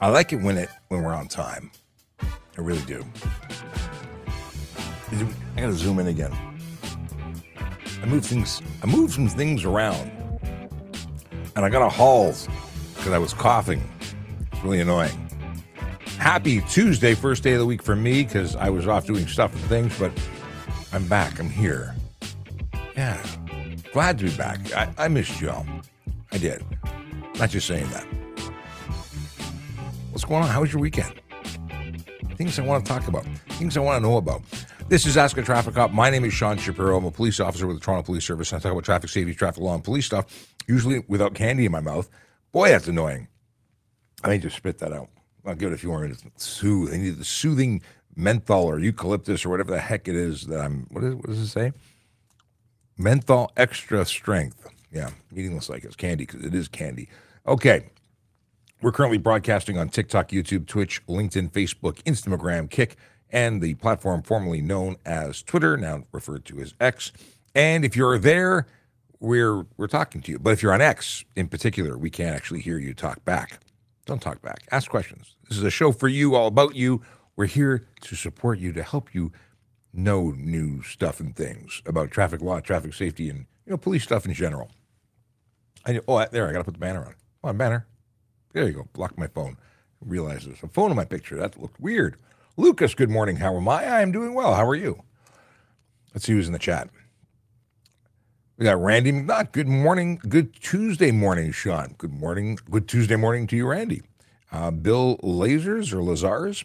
I like it when it when we're on time. I really do. I gotta zoom in again. I move things. I moved some things around, and I got a halls because I was coughing. It's really annoying. Happy Tuesday, first day of the week for me because I was off doing stuff and things, but I'm back. I'm here. Yeah, glad to be back. I, I missed y'all. I did. Not just saying that. What's going on? How was your weekend? Things I want to talk about. Things I want to know about. This is Ask a Traffic Cop. My name is Sean Shapiro. I'm a police officer with the Toronto Police Service. I talk about traffic safety, traffic law, and police stuff, usually without candy in my mouth. Boy, that's annoying. I need to spit that out. I'll give it a few more minutes. Soothe. I need the soothing menthol or eucalyptus or whatever the heck it is that I'm. What, is, what does it say? Menthol extra strength. Yeah, meaningless like it's candy because it is candy. Okay. We're currently broadcasting on TikTok, YouTube, Twitch, LinkedIn, Facebook, Instagram, Kick, and the platform formerly known as Twitter, now referred to as X. And if you're there, we're we're talking to you. But if you're on X in particular, we can't actually hear you talk back. Don't talk back. Ask questions. This is a show for you, all about you. We're here to support you, to help you know new stuff and things about traffic law, traffic safety, and you know police stuff in general. I oh there I got to put the banner on. Come banner. There you go. Block my phone. Realize there's a phone in my picture. That looked weird. Lucas, good morning. How am I? I am doing well. How are you? Let's see who's in the chat. We got Randy McNaught. Good morning. Good Tuesday morning, Sean. Good morning. Good Tuesday morning to you, Randy. Uh, Bill Lasers or Lazars.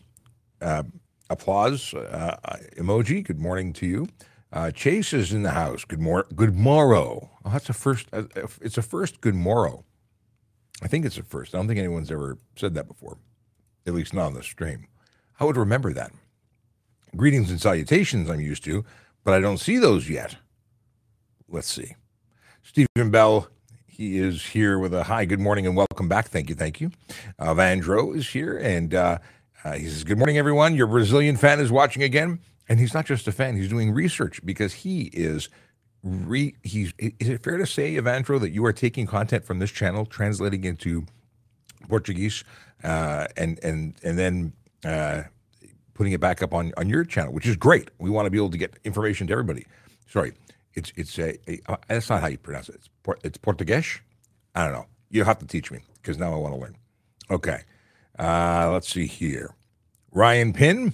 Uh, applause uh, emoji. Good morning to you. Uh, Chase is in the house. Good mor- Good morrow. Oh, that's a first. Uh, it's a first. Good morrow. I think it's a first. I don't think anyone's ever said that before, at least not on the stream. I would remember that. Greetings and salutations. I'm used to, but I don't see those yet. Let's see. Stephen Bell, he is here with a hi, good morning, and welcome back. Thank you, thank you. Uh, Vandro is here, and uh, uh, he says, Good morning, everyone. Your Brazilian fan is watching again. And he's not just a fan, he's doing research because he is. Re, is it fair to say, Evandro, that you are taking content from this channel, translating into Portuguese, uh, and and and then uh, putting it back up on on your channel, which is great. We want to be able to get information to everybody. Sorry, it's it's a, a uh, that's not how you pronounce it. It's it's Portuguese. I don't know. You have to teach me because now I want to learn. Okay, uh, let's see here. Ryan Pinn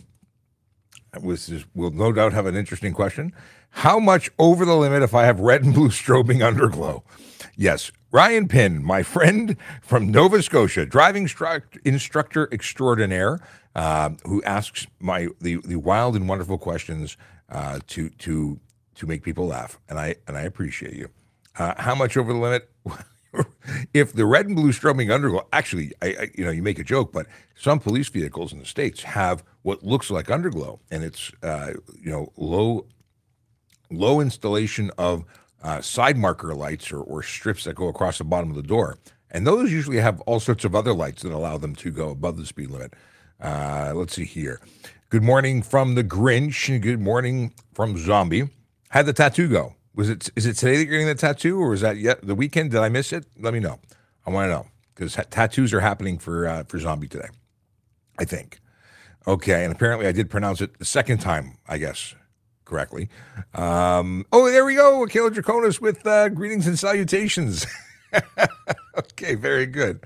was will no doubt have an interesting question. How much over the limit if I have red and blue strobing underglow? Yes, Ryan Pinn, my friend from Nova Scotia, driving instructor extraordinaire, uh, who asks my the, the wild and wonderful questions uh, to to to make people laugh, and I and I appreciate you. Uh, how much over the limit? if the red and blue strobing underglow, actually, I, I, you know, you make a joke, but some police vehicles in the states have what looks like underglow, and it's uh, you know low low installation of uh, side marker lights or, or strips that go across the bottom of the door, and those usually have all sorts of other lights that allow them to go above the speed limit. Uh, let's see here. Good morning from the Grinch. Good morning from Zombie. How'd the tattoo go? Was it is it today that you're getting the tattoo, or was that yet the weekend? Did I miss it? Let me know. I want to know because ha- tattoos are happening for uh, for Zombie today. I think. Okay, and apparently I did pronounce it the second time, I guess, correctly. Um, oh, there we go. Akela Draconis with uh, greetings and salutations. okay, very good.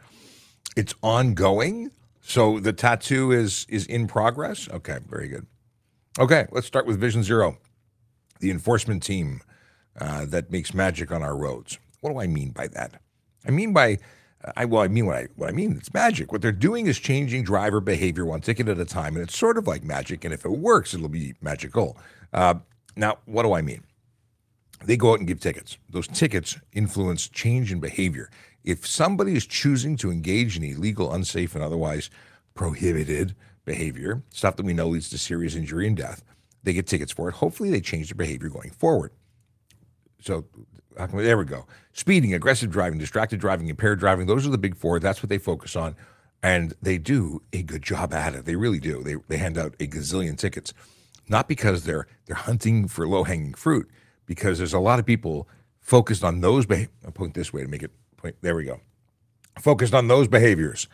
It's ongoing, so the tattoo is is in progress. Okay, very good. Okay, let's start with Vision Zero, the enforcement team uh, that makes magic on our roads. What do I mean by that? I mean by I well, I mean what I what I mean. It's magic. What they're doing is changing driver behavior one ticket at a time, and it's sort of like magic. And if it works, it'll be magical. Uh, now, what do I mean? They go out and give tickets. Those tickets influence change in behavior. If somebody is choosing to engage in illegal, unsafe, and otherwise prohibited behavior, stuff that we know leads to serious injury and death, they get tickets for it. Hopefully, they change their behavior going forward. So there we go. Speeding, aggressive driving, distracted driving, impaired driving. Those are the big four. That's what they focus on. And they do a good job at it. They really do. They, they hand out a gazillion tickets, not because they're they're hunting for low hanging fruit, because there's a lot of people focused on those. I'll point this way to make it point. There we go. Focused on those behaviors,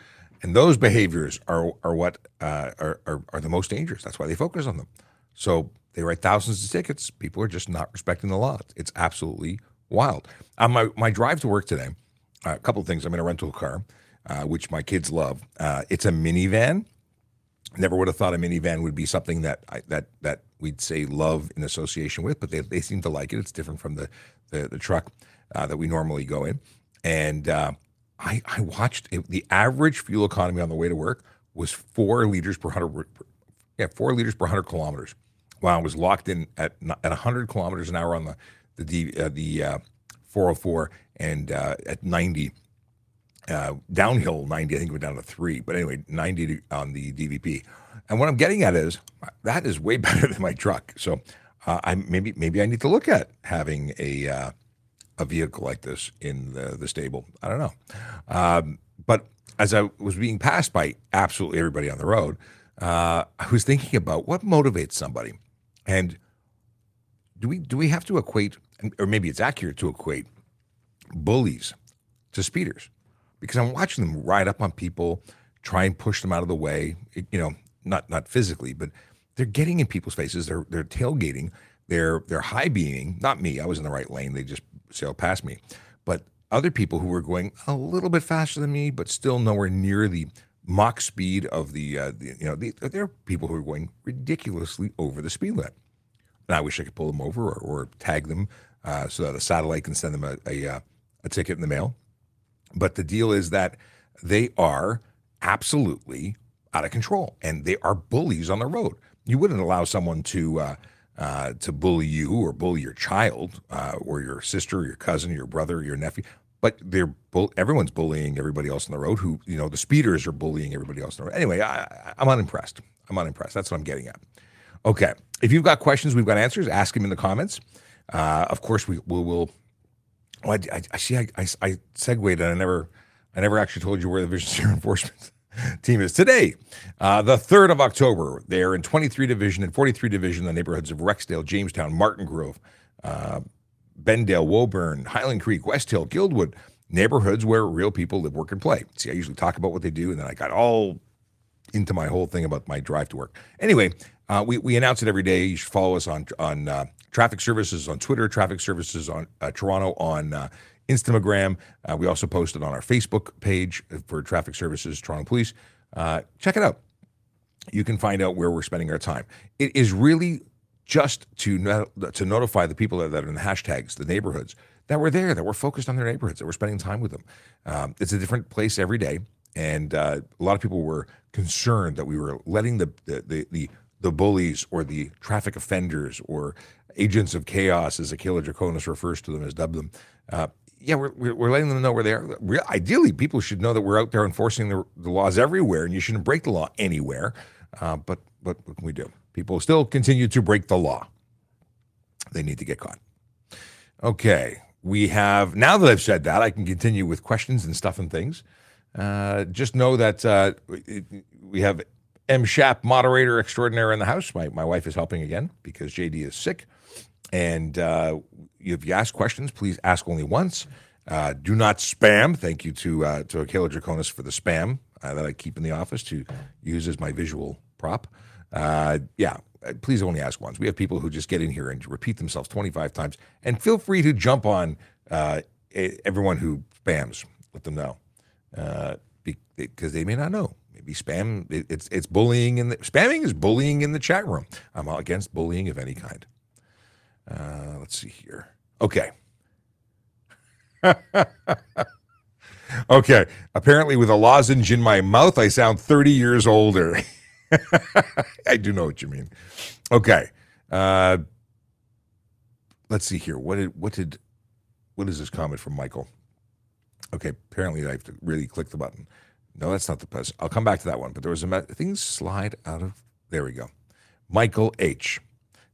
And those behaviors are are what uh, are, are are the most dangerous. That's why they focus on them. So they write thousands of tickets. People are just not respecting the law. It's absolutely wild. On my my drive to work today, uh, a couple of things. I'm in a rental car, uh, which my kids love. Uh, it's a minivan. Never would have thought a minivan would be something that I, that that we'd say love in association with, but they, they seem to like it. It's different from the the, the truck uh, that we normally go in. And uh, I, I watched it, the average fuel economy on the way to work was four liters per hundred, yeah, four liters per hundred kilometers. While I was locked in at at hundred kilometers an hour on the the uh, the uh, 404 and uh, at 90 uh, downhill 90 i think went down to three but anyway 90 on the dvp and what i'm getting at is that is way better than my truck. So uh, i maybe maybe i need to look at having a uh, a vehicle like this in the, the stable. I don't know. Um, but as i was being passed by absolutely everybody on the road uh, i was thinking about what motivates somebody. And do we do we have to equate or maybe it's accurate to equate bullies to speeders because I'm watching them ride up on people, try and push them out of the way. You know, not not physically, but they're getting in people's faces. They're they're tailgating. They're they're high beaming. Not me. I was in the right lane. They just sailed past me. But other people who were going a little bit faster than me, but still nowhere near the Mach speed of the, uh, the you know, the, there are people who are going ridiculously over the speed limit. And I wish I could pull them over or, or tag them uh, so that a satellite can send them a, a, uh, a ticket in the mail. But the deal is that they are absolutely out of control and they are bullies on the road. You wouldn't allow someone to uh, uh, to bully you or bully your child uh, or your sister or your cousin or your brother or your nephew. But they're bull- everyone's bullying everybody else on the road. Who you know the speeders are bullying everybody else on the road. Anyway, I, I'm unimpressed. I'm unimpressed. That's what I'm getting at. Okay, if you've got questions, we've got answers. Ask them in the comments. Uh, of course, we, we will. Oh, I, I, see. I, I, I segued, and I never, I never actually told you where the Vision Zero Enforcement team is today. Uh, the third of October, they are in 23 Division and 43 Division, in the neighborhoods of Rexdale, Jamestown, Martin Grove, uh, Bendale, Woburn, Highland Creek, West Hill, Guildwood, neighborhoods where real people live, work, and play. See, I usually talk about what they do, and then I got all into my whole thing about my drive to work. Anyway, uh, we, we announce it every day. You should follow us on on uh, Traffic Services on Twitter, Traffic Services on uh, Toronto on uh, Instagram. Uh, we also posted on our Facebook page for Traffic Services Toronto Police. Uh, check it out. You can find out where we're spending our time. It is really just to no, to notify the people that, are in the hashtags, the neighborhoods that we're there, that we're focused on their neighborhoods, that we're spending time with them. Um, it's a different place every day, and uh, a lot of people were concerned that we were letting the, the, the the bullies or the traffic offenders or agents of chaos, as Akela Draconis refers to them, as dubbed them. Uh, yeah, we're, we're letting them know where they are. We're, ideally, people should know that we're out there enforcing the, the, laws everywhere, and you shouldn't break the law anywhere. Uh, but but what can we do? People still continue to break the law. They need to get caught. Okay, we have now that I've said that, I can continue with questions and stuff and things. Uh, just know that uh, we have M. Shap, moderator extraordinaire in the house. My, my wife is helping again because JD is sick. And uh, if you ask questions, please ask only once. Uh, do not spam. Thank you to uh, to Akela Draconis for the spam uh, that I keep in the office to use as my visual prop. Uh, yeah, please only ask once. We have people who just get in here and repeat themselves 25 times. And feel free to jump on uh, everyone who spams. Let them know because they may not know maybe spam it's it's bullying in the spamming is bullying in the chat room i'm against bullying of any kind uh, let's see here okay okay apparently with a lozenge in my mouth i sound 30 years older i do know what you mean okay uh, let's see here what did what did what is this comment from michael okay apparently i have to really click the button no, that's not the best. I'll come back to that one. But there was a me- things slide out of. There we go. Michael H.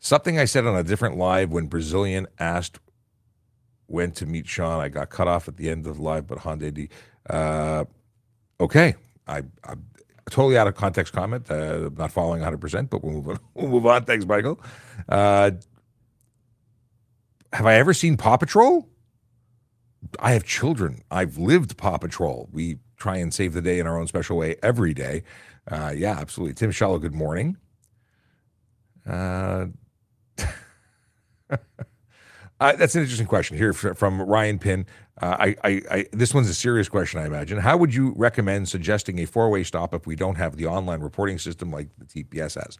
Something I said on a different live when Brazilian asked when to meet Sean. I got cut off at the end of the live, but Hyundai D. Uh, okay, I, I totally out of context comment. Uh, not following 100, percent but we'll move on. We'll move on. Thanks, Michael. Uh, have I ever seen Paw Patrol? I have children. I've lived Paw Patrol. We try and save the day in our own special way every day. Uh, yeah, absolutely. Tim Shallow, good morning. Uh, uh, that's an interesting question here from Ryan Pinn. Uh, I, I, I, this one's a serious question, I imagine. How would you recommend suggesting a four-way stop if we don't have the online reporting system like the TPS has?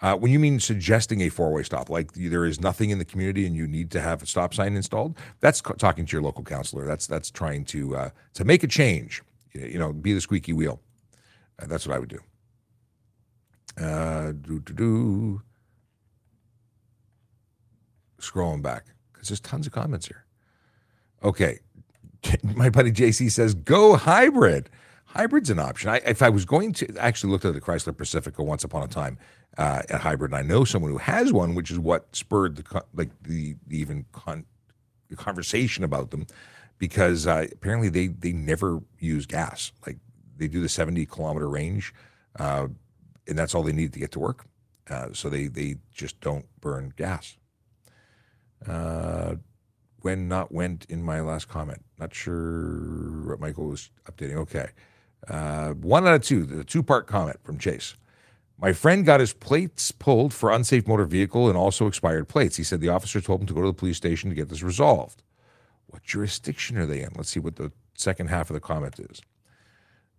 Uh, when you mean suggesting a four-way stop, like there is nothing in the community and you need to have a stop sign installed, that's talking to your local councilor. That's that's trying to uh, to make a change. You know, be the squeaky wheel. Uh, that's what I would do. Uh, do do do. Scrolling back because there's tons of comments here. Okay, my buddy JC says, go hybrid. Hybrid's an option. I, if I was going to, I actually looked at the Chrysler Pacifica once upon a time uh, at hybrid, and I know someone who has one, which is what spurred the like the, the even con, the conversation about them, because uh, apparently they they never use gas. Like they do the seventy kilometer range, uh, and that's all they need to get to work. Uh, so they they just don't burn gas. Uh, when not went in my last comment. Not sure what Michael was updating. Okay. Uh, one out of two, the two part comment from Chase. My friend got his plates pulled for unsafe motor vehicle and also expired plates. He said the officer told him to go to the police station to get this resolved. What jurisdiction are they in? Let's see what the second half of the comment is.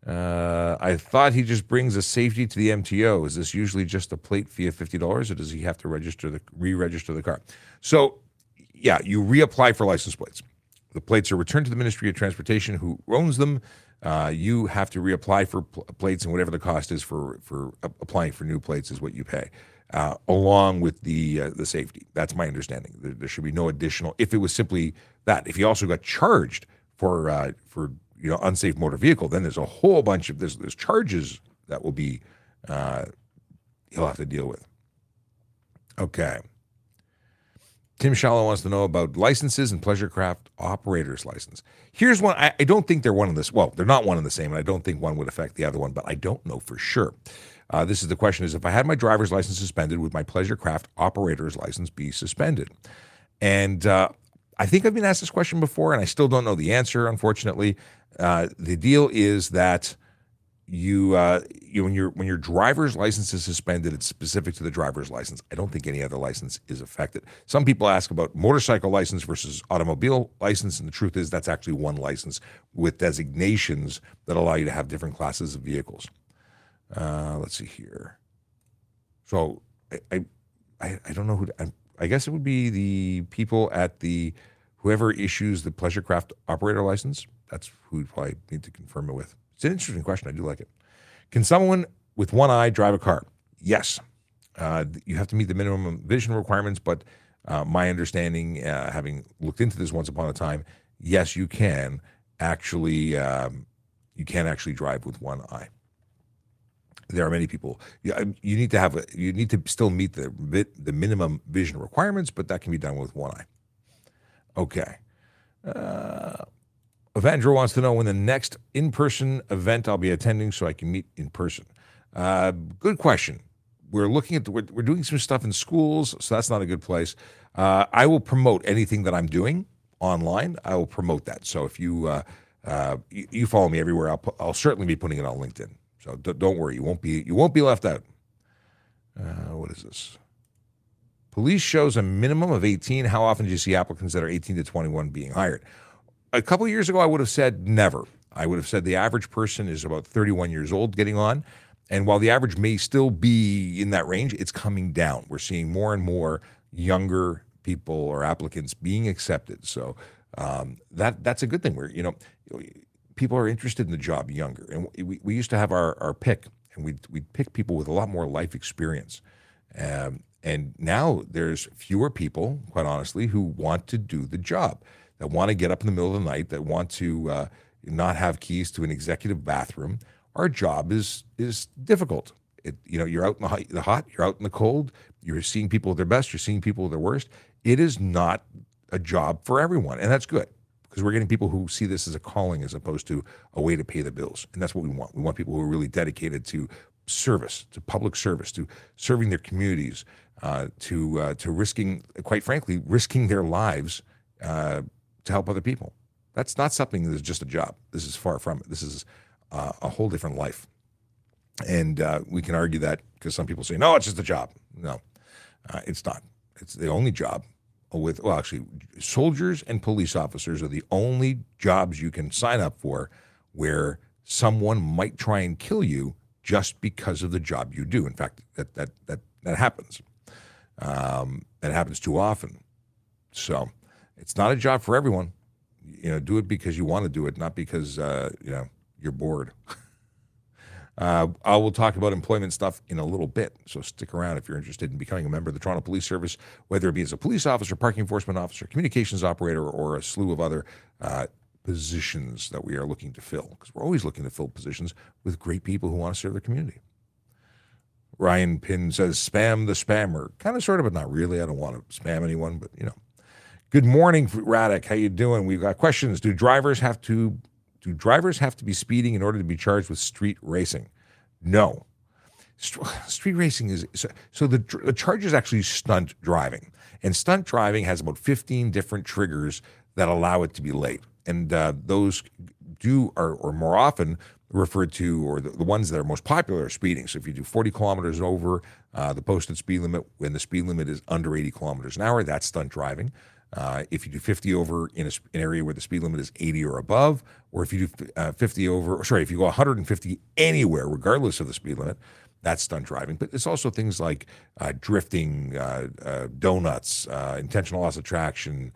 Uh, I thought he just brings a safety to the MTO. Is this usually just a plate fee of fifty dollars, or does he have to register the re-register the car? So yeah, you reapply for license plates. The plates are returned to the Ministry of Transportation, who owns them. Uh, you have to reapply for pl- plates, and whatever the cost is for for applying for new plates is what you pay, uh, along with the uh, the safety. That's my understanding. There, there, should be no additional. If it was simply that, if you also got charged for uh, for you know unsafe motor vehicle, then there's a whole bunch of there's there's charges that will be uh, he'll have to deal with. Okay. Tim Shallow wants to know about licenses and pleasure craft operators license. Here's one. I, I, don't think they're one of this. Well, they're not one and the same, and I don't think one would affect the other one, but I don't know for sure. Uh, this is the question: Is if I had my driver's license suspended, would my pleasure craft operator's license be suspended? And uh, I think I've been asked this question before, and I still don't know the answer. Unfortunately, uh, the deal is that you, uh, you when your when your driver's license is suspended, it's specific to the driver's license. I don't think any other license is affected. Some people ask about motorcycle license versus automobile license, and the truth is that's actually one license with designations that allow you to have different classes of vehicles. Uh, let's see here. So I I, I don't know who. To, I, I guess it would be the people at the whoever issues the pleasure craft operator license. That's who would probably need to confirm it with. It's an interesting question. I do like it. Can someone with one eye drive a car? Yes. Uh, you have to meet the minimum vision requirements, but uh, my understanding, uh, having looked into this once upon a time, yes, you can actually um, you can actually drive with one eye. There are many people. You, you need to have a, you need to still meet the the minimum vision requirements, but that can be done with one eye. Okay. Evandro wants to know when the next in person event I'll be attending so I can meet in person. Uh, good question. We're looking at the, we're, we're, doing some stuff in schools, so that's not a good place. Uh, I will promote anything that I'm doing online. I will promote that. So if you uh, uh you, you, follow me everywhere, I'll I'll certainly be putting it on LinkedIn. So d- don't worry, you won't be you won't be left out. Uh, what is this? Police shows a minimum of 18. How often do you see applicants that are 18 to 21 being hired? A couple of years ago, I would have said never. I would have said the average person is about 31 years old getting on. And while the average may still be in that range, it's coming down. We're seeing more and more younger people or applicants being accepted. So um, that that's a good thing. Where you know people are interested in the job younger, and we, we used to have our, our pick, and we we pick people with a lot more life experience. Um, and now there's fewer people, quite honestly, who want to do the job that want to get up in the middle of the night, that want to uh, not have keys to an executive bathroom. Our job is is difficult. It, you know, you're out in the hot, you're out in the cold. You're seeing people at their best. You're seeing people at their worst. It is not a job for everyone, and that's good because we're getting people who see this as a calling as opposed to a way to pay the bills, and that's what we want. We want people who are really dedicated to service, to public service, to serving their communities, uh, to uh, to risking, quite frankly, risking their lives uh, to help other people. That's not something that's just a job. This is far from it. This is uh, a whole different life. And uh, we can argue that because some people say, no, it's just a job. No, uh, it's not. It's the only job with, well, actually, soldiers and police officers are the only jobs you can sign up for where someone might try and kill you just because of the job you do. In fact, that, that, that, that happens. Um, it happens too often. So it's not a job for everyone. You know, do it because you want to do it, not because, uh, you know, you're bored. Uh, I will talk about employment stuff in a little bit, so stick around if you're interested in becoming a member of the Toronto Police Service, whether it be as a police officer, parking enforcement officer, communications operator, or a slew of other uh, positions that we are looking to fill. Because we're always looking to fill positions with great people who want to serve their community. Ryan Pinn says, "Spam the spammer." Kind of, sort of, but not really. I don't want to spam anyone, but you know. Good morning, Radek. How you doing? We've got questions. Do drivers have to do drivers have to be speeding in order to be charged with street racing? No. Street racing is so, so the, the charge is actually stunt driving. And stunt driving has about 15 different triggers that allow it to be late. And uh, those do, are, or more often, referred to, or the, the, ones that are most popular are speeding. So if you do 40 kilometers over uh, the posted speed limit, when the speed limit is under 80 kilometers an hour, that's stunt driving. Uh, if you do 50 over in a, an area where the speed limit is 80 or above, or if you do uh, 50 over, sorry, if you go 150 anywhere, regardless of the speed limit, that's stunt driving. But it's also things like uh, drifting, uh, uh, donuts, uh, intentional loss of traction,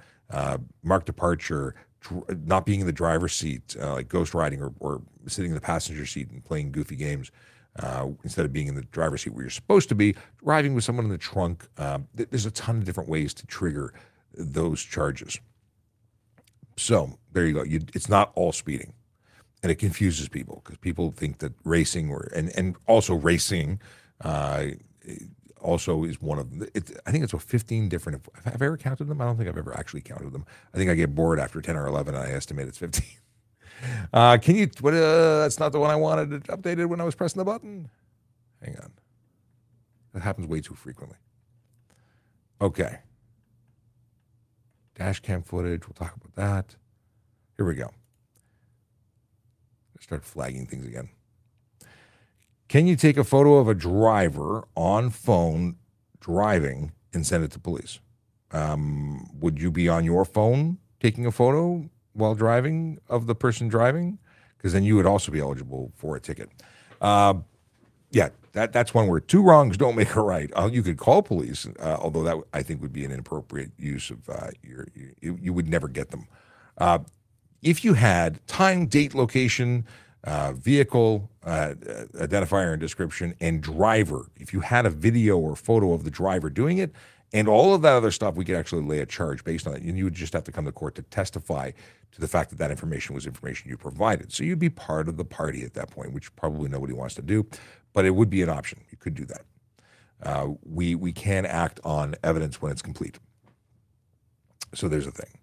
marked departure, dr- not being in the driver's seat, like ghost riding, or, or, sitting in the passenger seat and playing goofy games. instead of being in the driver's seat where you're supposed to be, driving with someone in the trunk. there's a ton of different ways to trigger those charges. So there you go. You, it's not all speeding, and it confuses people because people think that racing or and and also racing, uh, also is one of it, I think it's a 15 different. Have I ever counted them? I don't think I've ever actually counted them. I think I get bored after 10 or 11, and I estimate it's 15. Uh, can you? What? Uh, that's not the one I wanted updated when I was pressing the button. Hang on. That happens way too frequently. Okay dash cam footage. We'll talk about that. Here we go. Start flagging things again. Can you take a photo of a driver on phone driving and send it to police? Um, would you be on your phone taking a photo while driving of the person driving? Because then you would also be eligible for a ticket. Uh, yeah, that that's one where two wrongs don't make a right. Uh, you could call police, uh, although that I think would be an inappropriate use of uh, your. You, you, would never get them. Uh, if you had time, date, location, uh, vehicle uh, identifier and description, and driver, if you had a video or photo of the driver doing it, and all of that other stuff, we could actually lay a charge based on it. And you would just have to come to court to testify to the fact that that information was information you provided. So you'd be part of the party at that point, which probably nobody wants to do but it would be an option. You could do that. Uh, we we can act on evidence when it's complete. So there's a thing.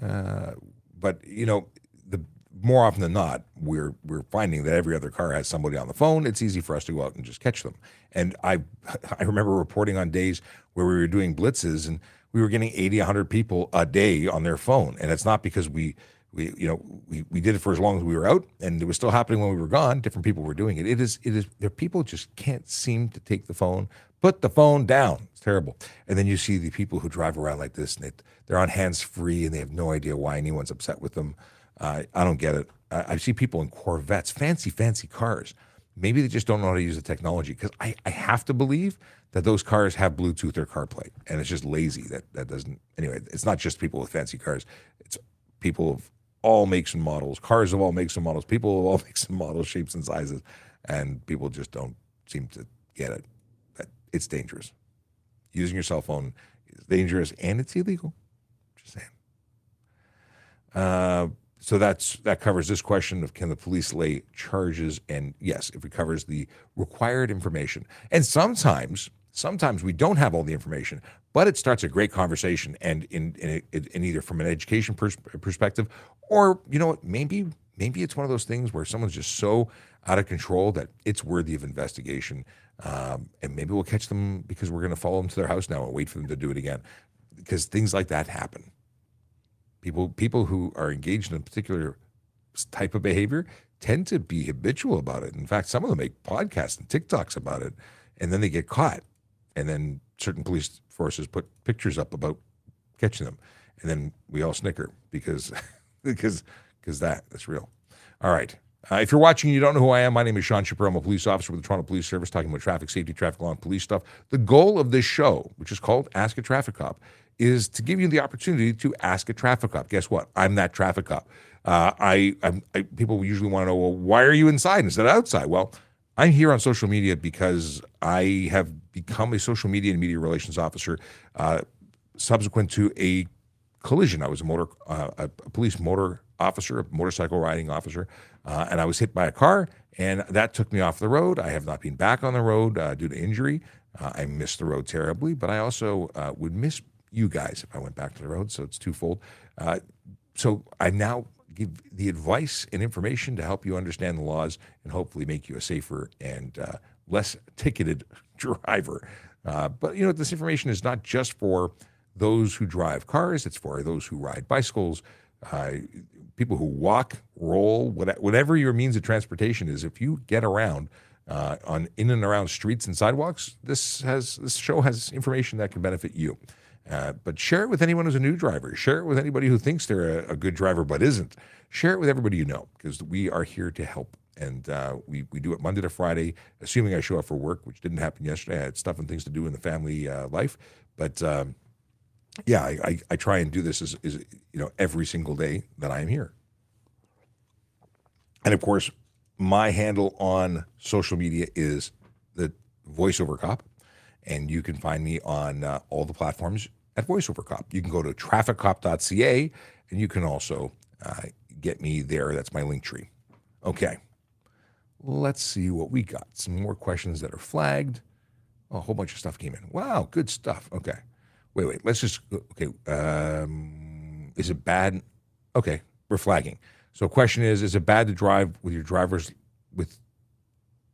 Uh, but you know, the more often than not, we're we're finding that every other car has somebody on the phone. It's easy for us to go out and just catch them. And I I remember reporting on days where we were doing blitzes and we were getting 80, 100 people a day on their phone. And it's not because we we you know we, we did it for as long as we were out and it was still happening when we were gone. Different people were doing it. It is it is there people just can't seem to take the phone put the phone down. It's terrible. And then you see the people who drive around like this and they, they're on hands free and they have no idea why anyone's upset with them. Uh, i don't get it. I, I see people in corvettes fancy fancy cars. Maybe they just don't know how to use the technology because I, I have to believe that those cars have bluetooth or carplay and it's just lazy that that doesn't anyway it's not just people with fancy cars. It's people of all makes and models, cars of all makes and models, people of all makes and models, shapes and sizes, and people just don't seem to get it. That it's dangerous. Using your cell phone is dangerous and it's illegal. Just saying. Uh, so that's that covers this question of can the police lay charges? And yes, if it covers the required information. And sometimes, sometimes we don't have all the information, but it starts a great conversation and in, in, in either from an education pers- perspective or you know what maybe maybe it's one of those things where someone's just so out of control that it's worthy of investigation um, and maybe we'll catch them because we're going to follow them to their house now and wait for them to do it again because things like that happen people people who are engaged in a particular type of behavior tend to be habitual about it. In fact, some of them make podcasts and TikToks about it, and then they get caught. And then certain police forces put pictures up about catching them, and then we all snicker because because because that that's real. All right. Uh, if you're watching, you don't know who I am. My name is Sean Shapiro. I'm a police officer with the Toronto Police Service, talking about traffic safety, traffic law, and police stuff. The goal of this show, which is called Ask a Traffic Cop, is to give you the opportunity to ask a traffic cop. Guess what? I'm that traffic cop. Uh, I, I, people usually want to know, well, why are you inside instead of outside? Well, I'm here on social media because I have become a social media and media relations officer uh, subsequent to a collision. I was a motor, uh, a police motor officer, a motorcycle riding officer, uh, and I was hit by a car, and that took me off the road. I have not been back on the road uh, due to injury. Uh, I missed the road terribly, but I also uh, would miss you guys if I went back to the road. So it's twofold. So I now give the advice and information to help you understand the laws and hopefully make you a safer and less ticketed driver. but you know, this information is not just for those who drive cars; it's for those who ride bicycles. Uh, people who walk, roll, whatever your means of transportation is, if you get around uh, on in and around streets and sidewalks, this has this show has information that can benefit you. Uh, but share it with anyone who's a new driver. Share it with anybody who thinks they're a, a good driver but isn't. Share it with everybody you know because we are here to help. And uh, we, we do it Monday to Friday, assuming I show up for work, which didn't happen yesterday. I had stuff and things to do in the family uh, life. But um, yeah, I, I, I, try and do this as, as, you know every single day that I am here. And of course, my handle on social media is the voiceover cop, and you can find me on uh, all the platforms at voiceover cop. You can go to trafficcop.ca, and you can also uh, get me there. That's my Linktree. Okay, let's see what we got. Some more questions that are flagged. a whole bunch of stuff came in. Wow, good stuff. Okay. Wait, wait. Let's just okay. Um, is it bad? Okay, we're flagging. So, question is: Is it bad to drive with your driver's with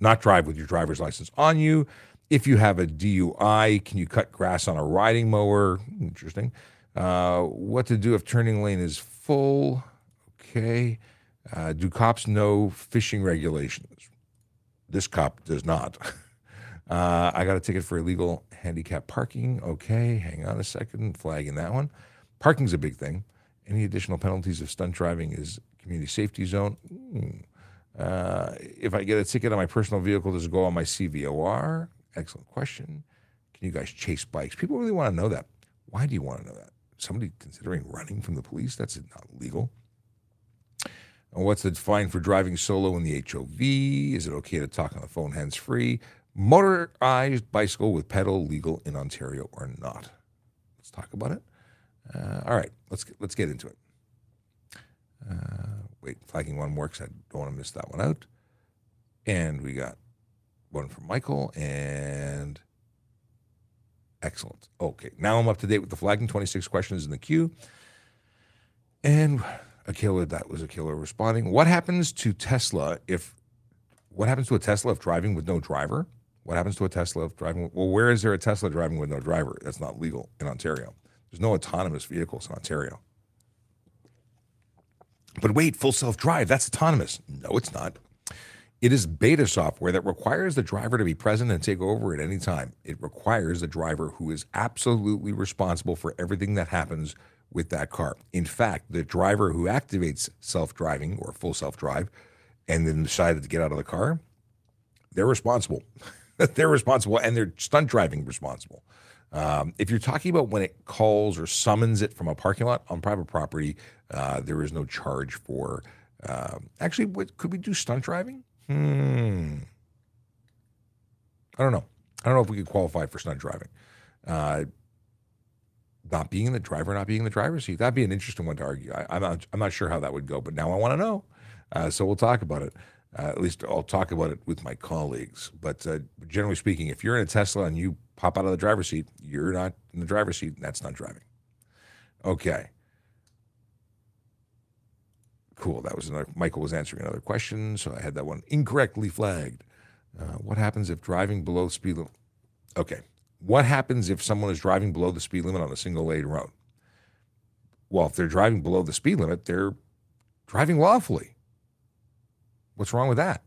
not drive with your driver's license on you? If you have a DUI, can you cut grass on a riding mower? Interesting. Uh, what to do if turning lane is full? Okay. Uh, do cops know fishing regulations? This cop does not. Uh, I got a ticket for illegal handicap parking. Okay, hang on a second, flagging that one. Parking's a big thing. Any additional penalties if stunt driving is community safety zone? Hmm. Uh, if I get a ticket on my personal vehicle, does it go on my CVOR? Excellent question. Can you guys chase bikes? People really want to know that. Why do you want to know that? Somebody considering running from the police? That's not legal. And what's the fine for driving solo in the HOV? Is it okay to talk on the phone hands free? Motorized bicycle with pedal legal in Ontario or not? Let's talk about it. Uh, all right, let's get, let's get into it. Uh, wait, flagging one because I don't want to miss that one out. And we got one from Michael and excellent. Okay, now I'm up to date with the flagging. 26 questions in the queue. And Akela, that was Akela responding. What happens to Tesla if, what happens to a Tesla if driving with no driver? What happens to a Tesla if driving? Well, where is there a Tesla driving with no driver? That's not legal in Ontario. There's no autonomous vehicles in Ontario. But wait, full self drive, that's autonomous. No, it's not. It is beta software that requires the driver to be present and take over at any time. It requires the driver who is absolutely responsible for everything that happens with that car. In fact, the driver who activates self driving or full self drive and then decided to get out of the car, they're responsible. they're responsible and they're stunt driving responsible. Um, if you're talking about when it calls or summons it from a parking lot on private property, uh, there is no charge for. Um, actually, what, could we do stunt driving? Hmm. I don't know. I don't know if we could qualify for stunt driving. Uh, not being in the driver, not being in the driver's seat. That'd be an interesting one to argue. I, am not. I'm not sure how that would go, but now I want to know. Uh, so we'll talk about it. Uh, at least I'll talk about it with my colleagues. But uh, generally speaking, if you're in a Tesla and you pop out of the driver's seat, you're not in the driver's seat. That's not driving. Okay. Cool. That was another. Michael was answering another question, so I had that one incorrectly flagged. Uh, what happens if driving below speed limit? Okay. What happens if someone is driving below the speed limit on a single lane road? Well, if they're driving below the speed limit, they're driving lawfully What's wrong with that?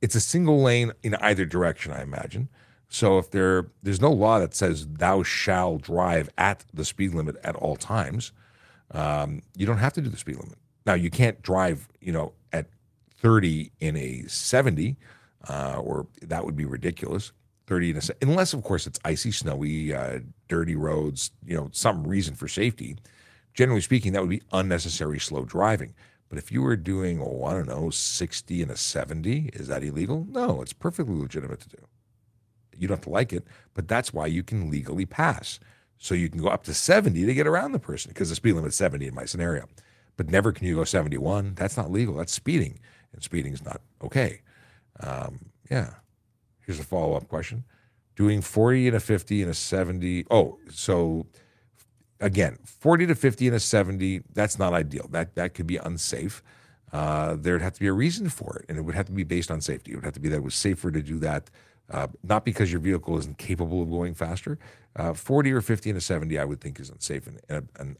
It's a single lane in either direction, I imagine. So if there there's no law that says thou shall drive at the speed limit at all times, um, you don't have to do the speed limit. Now you can't drive, you know, at 30 in a 70, uh, or that would be ridiculous. 30 in a unless of course it's icy, snowy, uh, dirty roads, you know, some reason for safety. Generally speaking, that would be unnecessary slow driving. But if you were doing, oh, I don't know, 60 and a 70, is that illegal? No, it's perfectly legitimate to do. You don't have to like it, but that's why you can legally pass. So you can go up to 70 to get around the person because the speed limit is 70 in my scenario. But never can you go 71. That's not legal. That's speeding. And speeding is not okay. Um, yeah. Here's a follow up question doing 40 and a 50 and a 70. Oh, so again, 40 to 50 and a 70, that's not ideal. That, that could be unsafe. Uh, there'd have to be a reason for it, and it would have to be based on safety. It would have to be that it was safer to do that uh, not because your vehicle isn't capable of going faster. Uh, 40 or 50 and a 70, I would think, is unsafe. And,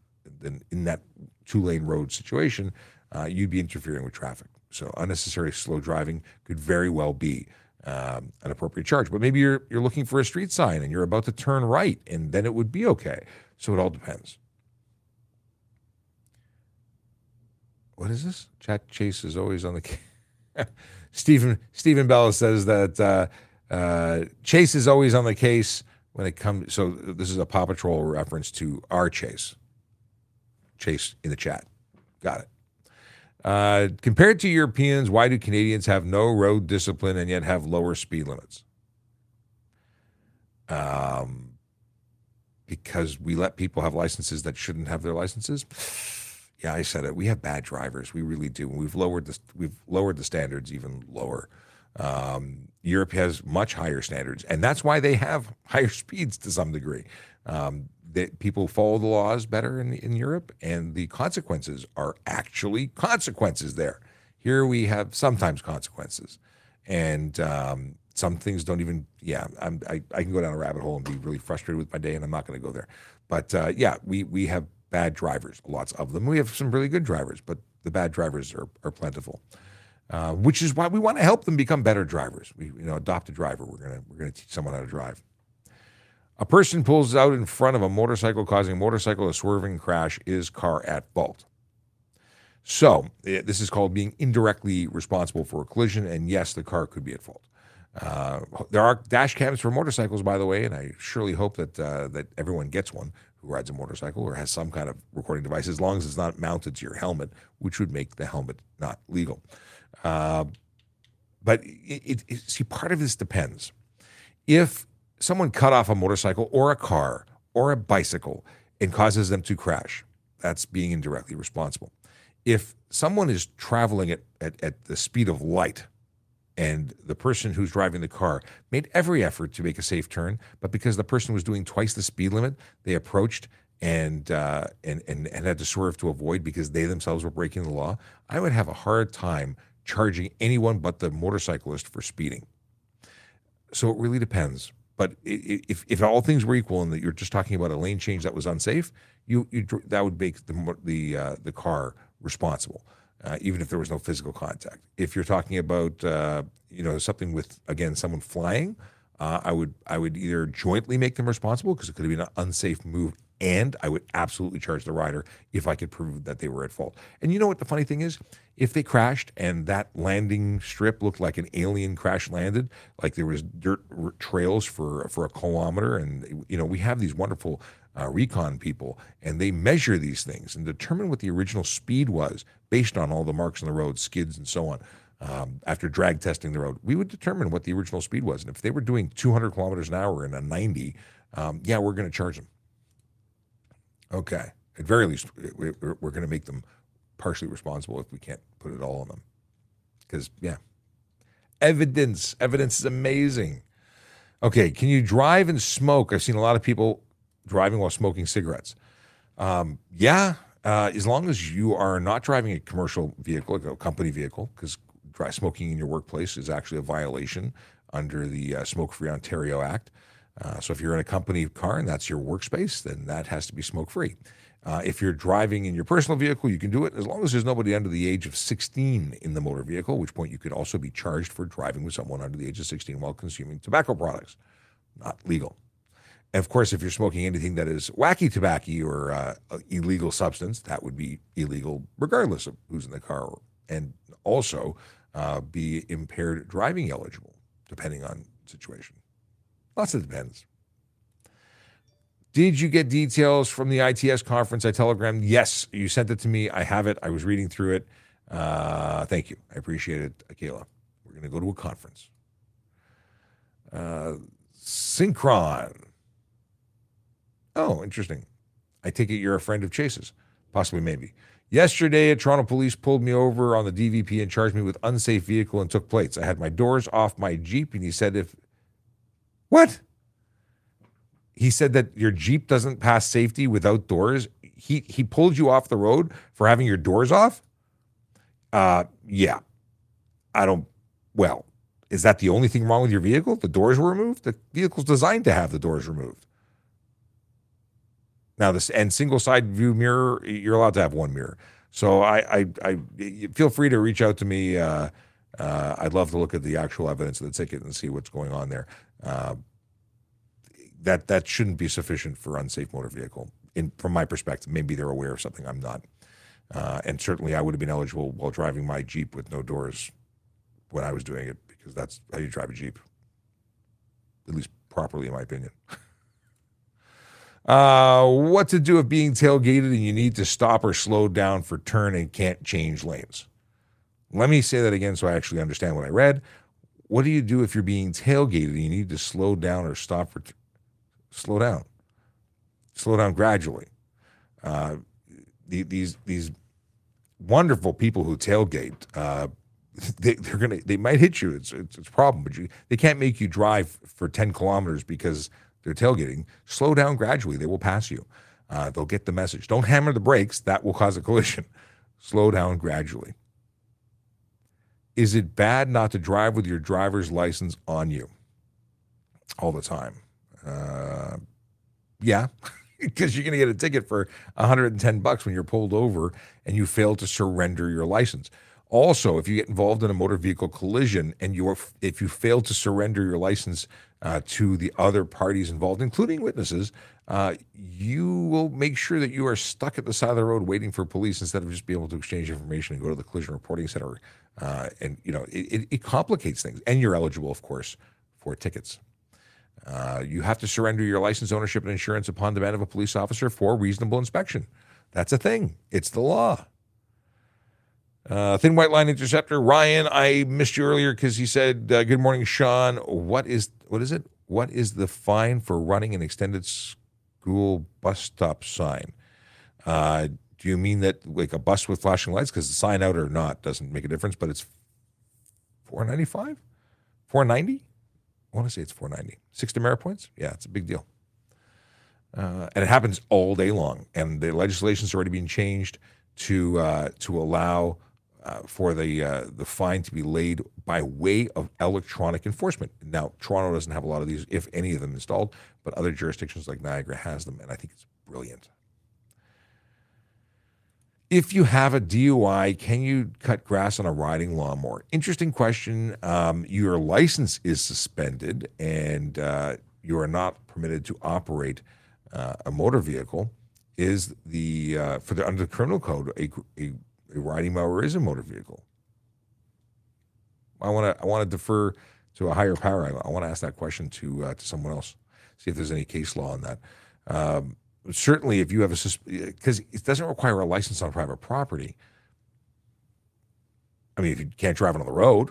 in that two lane road situation, uh, you'd be interfering with traffic. So unnecessary slow driving could very well be um, an appropriate charge. But maybe you're you're looking for a street sign and you're about to turn right, and then it would be okay. So it all depends. What is this? Chat chase is always on the. Stephen Stephen Bell says that uh, uh, Chase is always on the case when it comes. So this is a Paw Patrol reference to our Chase. Chase in the chat. Got it. Uh, compared to Europeans, why do Canadians have no road discipline and yet have lower speed limits? Um, because we let people have licenses that shouldn't have their licenses. Yeah, I said it. We have bad drivers. We really do. We've lowered the we've lowered the standards even lower. Um, Europe has much higher standards, and that's why they have higher speeds to some degree. Um, that people follow the laws better in, in Europe, and the consequences are actually consequences there. Here we have sometimes consequences, and um, some things don't even. Yeah, I'm, i I can go down a rabbit hole and be really frustrated with my day, and I'm not going to go there. But uh, yeah, we we have bad drivers, lots of them. We have some really good drivers, but the bad drivers are, are plentiful. Uh, which is why we want to help them become better drivers. We, you know, adopt a driver. We're gonna we're gonna teach someone how to drive. A person pulls out in front of a motorcycle, causing a motorcycle to swerve and crash. Is car at fault? So eh, this is called being indirectly responsible for a collision, and yes, the car could be at fault. Uh, there are dash cams for motorcycles, by the way, and I surely hope that uh, that everyone gets one who rides a motorcycle or has some kind of recording device, as long as it's not mounted to your helmet, which would make the helmet not legal. Uh, but it, it, see, part of this depends. If someone cut off a motorcycle or a car or a bicycle and causes them to crash, that's being indirectly responsible. If someone is traveling at, at, at the speed of light and the person who's driving the car made every effort to make a safe turn, but because the person was doing twice the speed limit, they approached and, uh, and, and, and had to swerve to avoid because they themselves were breaking the law, I would have a hard time charging anyone but the motorcyclist for speeding. So it really depends. But if, if all things were equal and that you're just talking about a lane change that was unsafe, you, you that would make the the uh, the car responsible, uh, even if there was no physical contact. If you're talking about uh, you know something with again someone flying, uh, I would I would either jointly make them responsible because it could have been an unsafe move and I would absolutely charge the rider if I could prove that they were at fault. And you know what the funny thing is? If they crashed and that landing strip looked like an alien crash landed, like there was dirt trails for for a kilometer, and you know we have these wonderful uh, recon people, and they measure these things and determine what the original speed was based on all the marks on the road, skids, and so on. Um, after drag testing the road, we would determine what the original speed was, and if they were doing 200 kilometers an hour in a 90, um, yeah, we're going to charge them. Okay. At very least, we're, going to make them partially responsible if we can't put it all on them. Because, yeah. Evidence. Evidence is amazing. Okay. Can you drive and smoke? I've seen a lot of people driving while smoking cigarettes. Um, yeah. Uh, as long as you are not driving a commercial vehicle, like a company vehicle, because dry smoking in your workplace is actually a violation under the uh, Smoke Free Ontario Act. Uh, so if you're in a company car and that's your workspace, then that has to be smoke free. Uh, if you're driving in your personal vehicle, you can do it as long as there's nobody under the age of 16 in the motor vehicle, which point you could also be charged for driving with someone under the age of 16 while consuming tobacco products. Not legal. And of course, if you're smoking anything that is wacky tobacco or uh, illegal substance, that would be illegal regardless of who's in the car, and also uh, be impaired driving eligible, depending on situation. Lots of depends. Did you get details from the ITS conference I telegrammed? Yes, you sent it to me. I have it. I was reading through it. Uh, thank you. I appreciate it, Akela. We're going to go to a conference. Uh, Synchron. Oh, interesting. I take it you're a friend of Chase's. Possibly, maybe. Yesterday, a Toronto police pulled me over on the DVP and charged me with unsafe vehicle and took plates. I had my doors off my Jeep, and he said, if. What? he said that your Jeep doesn't pass safety without doors. He he pulled you off the road for having your doors off. Uh, yeah, I don't. Well, is that the only thing wrong with your vehicle? The doors were removed. The vehicle's designed to have the doors removed. Now this and single side view mirror, you're allowed to have one mirror. So I I, I feel free to reach out to me. Uh, uh, I'd love to look at the actual evidence of the ticket and see what's going on there. Uh, that that shouldn't be sufficient for unsafe motor vehicle. In from my perspective, maybe they're aware of something I'm not, uh, and certainly I would have been eligible while driving my Jeep with no doors when I was doing it because that's how you drive a Jeep, at least properly, in my opinion. uh, what to do if being tailgated and you need to stop or slow down for turn and can't change lanes? Let me say that again so I actually understand what I read. What do you do if you're being tailgated you need to slow down or stop for slow down, slow down gradually. Uh, the, these these wonderful people who tailgate, uh, they, are gonna they might hit you. It's, it's, it's a problem, but you, they can't make you drive for ten kilometers because they're tailgating. Slow down gradually; they will pass you. Uh, they'll get the message. Don't hammer the brakes; that will cause a collision. Slow down gradually. Is it bad not to drive with your driver's license on you all the time? Uh, yeah, because you're going to get a ticket for 110 bucks when you're pulled over and you fail to surrender your license. Also, if you get involved in a motor vehicle collision and you if you fail to surrender your license uh, to the other parties involved, including witnesses, uh, you will make sure that you are stuck at the side of the road waiting for police instead of just being able to exchange information and go to the collision reporting center. Uh, and you know, it, it, it complicates things. And you're eligible, of course, for tickets. Uh, you have to surrender your license, ownership, and insurance upon demand of a police officer for reasonable inspection. That's a thing. It's the law. Uh, thin white line interceptor. Ryan, I missed you earlier because he said, uh, "Good morning, Sean. What is what is it? What is the fine for running an extended school bus stop sign? Uh, do you mean that like a bus with flashing lights? Because the sign out or not doesn't make a difference, but it's four ninety five, four ninety. I want to say it's 490. Six demerit points? Yeah, it's a big deal. Uh, and it happens all day long. And the legislation's already been changed to uh, to allow uh, for the uh, the fine to be laid by way of electronic enforcement. Now, Toronto doesn't have a lot of these, if any of them, installed, but other jurisdictions like Niagara has them, and I think it's brilliant. If you have a DUI, can you cut grass on a riding lawnmower? Interesting question. Um, your license is suspended and uh, you are not permitted to operate uh, a motor vehicle. Is the uh, for the under the criminal code a, a, a riding mower is a motor vehicle? I want to I want to defer to a higher power. I, I want to ask that question to uh, to someone else. See if there's any case law on that. Um, certainly if you have a because it doesn't require a license on private property. I mean, if you can't drive it on the road,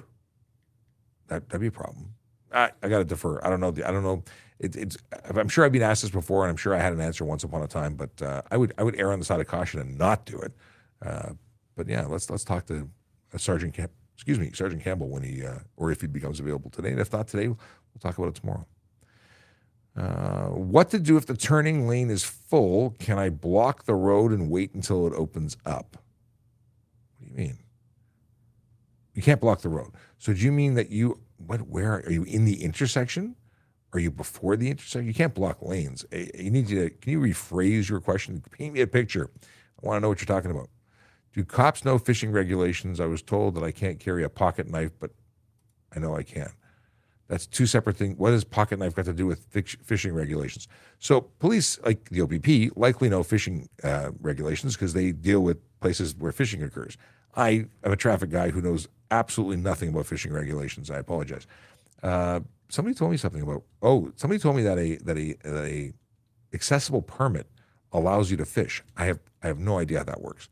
that that'd be a problem. I, I got to defer. I don't know. I don't know. It, it's. I'm sure I've been asked this before, and I'm sure I had an answer once upon a time. But uh, I would I would err on the side of caution and not do it. Uh, but yeah, let's let's talk to Sergeant Camp. Excuse me, Sergeant Campbell when he uh, or if he becomes available today, and if not today, we'll talk about it tomorrow. Uh, what to do if the turning lane is full? Can I block the road and wait until it opens up? What do you mean? You can't block the road. So do you mean that you what where are you in the intersection? Are you before the intersection? You can't block lanes. Eh, You need to. Can you rephrase your question? Paint me a picture. I want to know what you're talking about. Do cops know fishing regulations? I was told that I can't carry a pocket knife, but I know I can. That's two separate things. What has pocket knife got to do with fishing regulations? So police, like the OPP, likely know fishing uh, regulations because they deal with places where fishing occurs. I am a traffic guy who knows absolutely nothing about fishing regulations. I apologize. Uh, somebody told me something about. Oh, somebody told me that a that a, that a accessible permit allows you to fish. I have I have no idea how that works,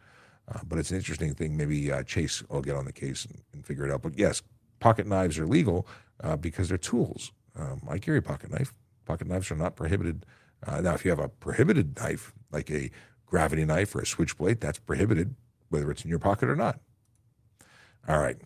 uh, but it's an interesting thing. Maybe uh, Chase will get on the case and, and figure it out. But yes, pocket knives are legal uh, because they're tools. Um, I carry a pocket knife. Pocket knives are not prohibited. Uh, now, if you have a prohibited knife, like a gravity knife or a switchblade, that's prohibited, whether it's in your pocket or not. All right.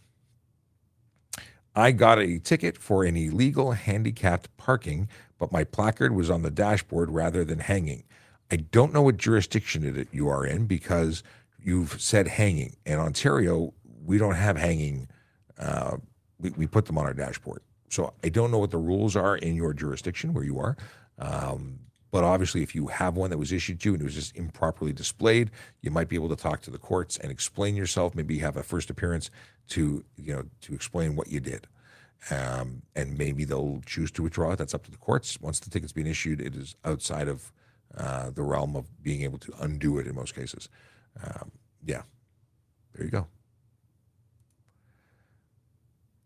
I got a ticket for an illegal handicapped parking, but my placard was on the dashboard rather than hanging. I don't know what jurisdiction it, you are in because you've said hanging. In Ontario, we don't have hanging. Uh, we, we put them on our dashboard. So I don't know what the rules are in your jurisdiction where you are. Um, but obviously, if you have one that was issued to you and it was just improperly displayed, you might be able to talk to the courts and explain yourself. Maybe have a first appearance to you know to explain what you did, um, and maybe they'll choose to withdraw it. That's up to the courts. Once the ticket's been issued, it is outside of uh, the realm of being able to undo it in most cases. Um, yeah, there you go.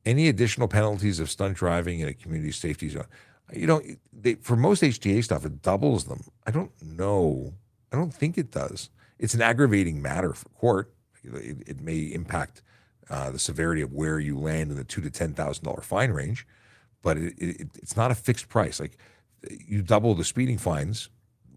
Any additional penalties of stunt driving in a community safety zone? You know, they, for most HTA stuff, it doubles them. I don't know. I don't think it does. It's an aggravating matter for court. It, it may impact uh, the severity of where you land in the two to ten thousand dollar fine range, but it, it, it's not a fixed price. Like you double the speeding fines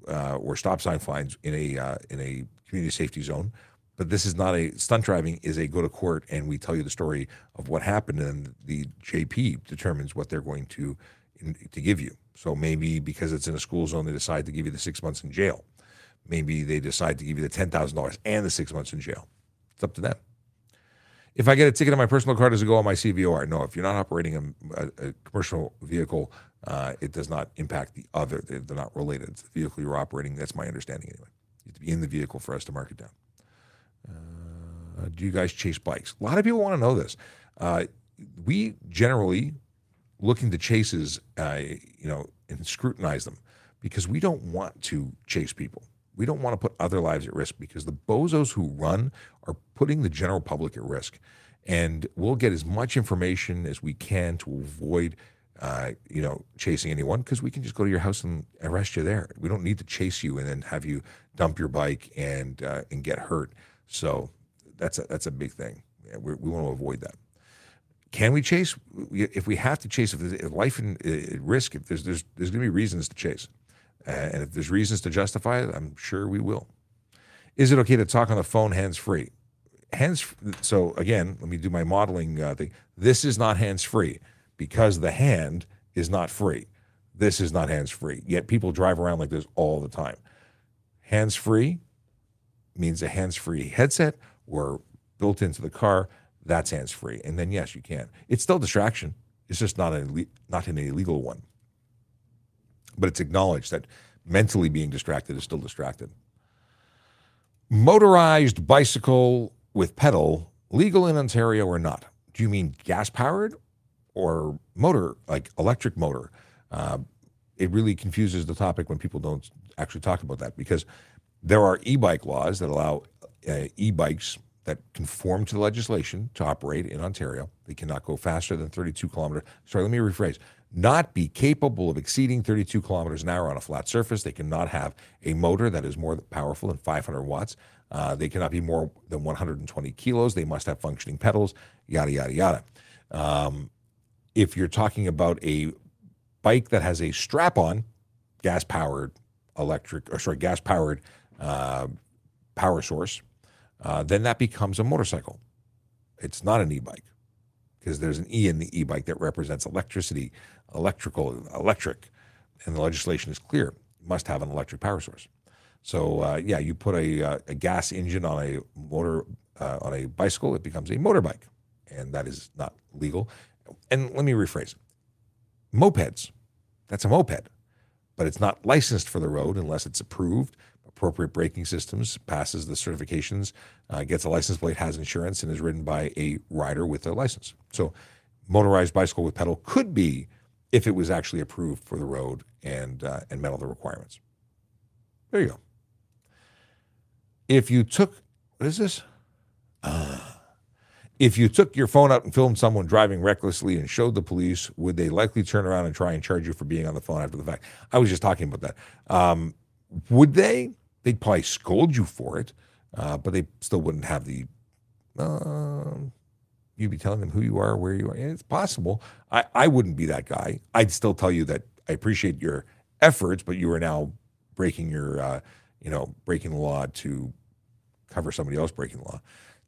uh, or stop sign fines in a uh, in a community safety zone. But this is not a stunt driving. Is a go to court and we tell you the story of what happened, and the JP determines what they're going to to give you. So maybe because it's in a school zone, they decide to give you the six months in jail. Maybe they decide to give you the ten thousand dollars and the six months in jail. It's up to them. If I get a ticket on my personal car, does it go on my CVOR? No. If you're not operating a, a, a commercial vehicle, uh, it does not impact the other. They're, they're not related. It's the vehicle you're operating. That's my understanding anyway. In the vehicle for us to mark it down. Uh, do you guys chase bikes? A lot of people want to know this. Uh, we generally look into chases, uh, you know, and scrutinize them because we don't want to chase people. We don't want to put other lives at risk because the bozos who run are putting the general public at risk. And we'll get as much information as we can to avoid, uh, you know, chasing anyone because we can just go to your house and arrest you there. We don't need to chase you and then have you dump your bike and uh, and get hurt. So that's a, that's a big thing. Yeah, we want to avoid that. Can we chase? If we have to chase, if life in uh, risk, if there's there's there's going to be reasons to chase, uh, and if there's reasons to justify it, I'm sure we will. Is it okay to talk on the phone hands free? Hands. So again, let me do my modeling uh, thing. This is not hands free because the hand is not free. This is not hands free. Yet people drive around like this all the time. Hands free means a hands free headset or built into the car that's hands free. And then yes, you can. It's still distraction. It's just not a not an illegal one. But it's acknowledged that mentally being distracted is still distracted. Motorized bicycle with pedal legal in Ontario or not? Do you mean gas powered or motor, like electric motor? Uh, it really confuses the topic when people don't actually talk about that because there are e-bike laws that allow uh, e-bikes that conform to the legislation to operate in Ontario. They cannot go faster than 32 kilometers. Sorry, let me rephrase. Not be capable of exceeding 32 kilometers an hour on a flat surface. They cannot have a motor that is more powerful than 500 watts. Uh, they cannot be more than 120 kilos. They must have functioning pedals. Yada yada yada. Um, if you're talking about a bike that has a strap-on, gas-powered electric, or sorry, gas-powered uh, power source, uh, then that becomes a motorcycle. It's not an e-bike because there's an E in the e-bike that represents electricity, electrical, electric, and the legislation is clear. It must have an electric power source. So uh, yeah, you put a, uh, a gas engine on a motor uh, on a bicycle, it becomes a motorbike, and that is not legal. And let me rephrase: mopeds That's a moped, but it's not licensed for the road unless it's approved. Appropriate braking systems, passes the certifications, uh, gets a license plate, has insurance, and is ridden by a rider with a license. So, motorized bicycle with pedal could be if it was actually approved for the road and uh, and met all the requirements. There you go. If you took what is this? Uh, if you took your phone out and filmed someone driving recklessly and showed the police, would they likely turn around and try and charge you for being on the phone after the fact? I was just talking about that. Um, would they? They'd probably scold you for it, uh, but they still wouldn't have the. Uh, you'd be telling them who you are, where you are. it's possible. I, I wouldn't be that guy. I'd still tell you that I appreciate your efforts, but you are now breaking your, uh, you know, breaking the law to cover somebody else breaking the law.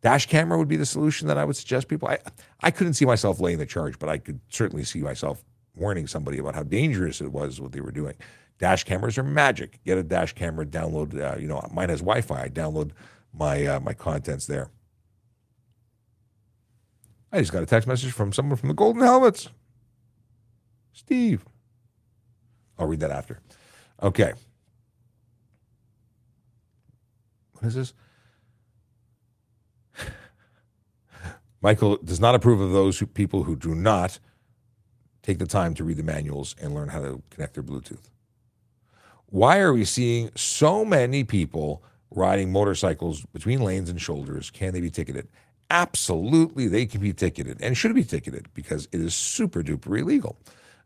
Dash camera would be the solution that I would suggest people. I, I couldn't see myself laying the charge, but I could certainly see myself warning somebody about how dangerous it was what they were doing. Dash cameras are magic. Get a dash camera, download. Uh, you know, mine has Wi-Fi. I download my uh, my contents there. I just got a text message from someone from the Golden Helmets. Steve. I'll read that after. Okay. What is this? Michael does not approve of those who, people who do not take the time to read the manuals and learn how to connect their Bluetooth. Why are we seeing so many people riding motorcycles between lanes and shoulders? Can they be ticketed? Absolutely, they can be ticketed and should be ticketed because it is super duper illegal.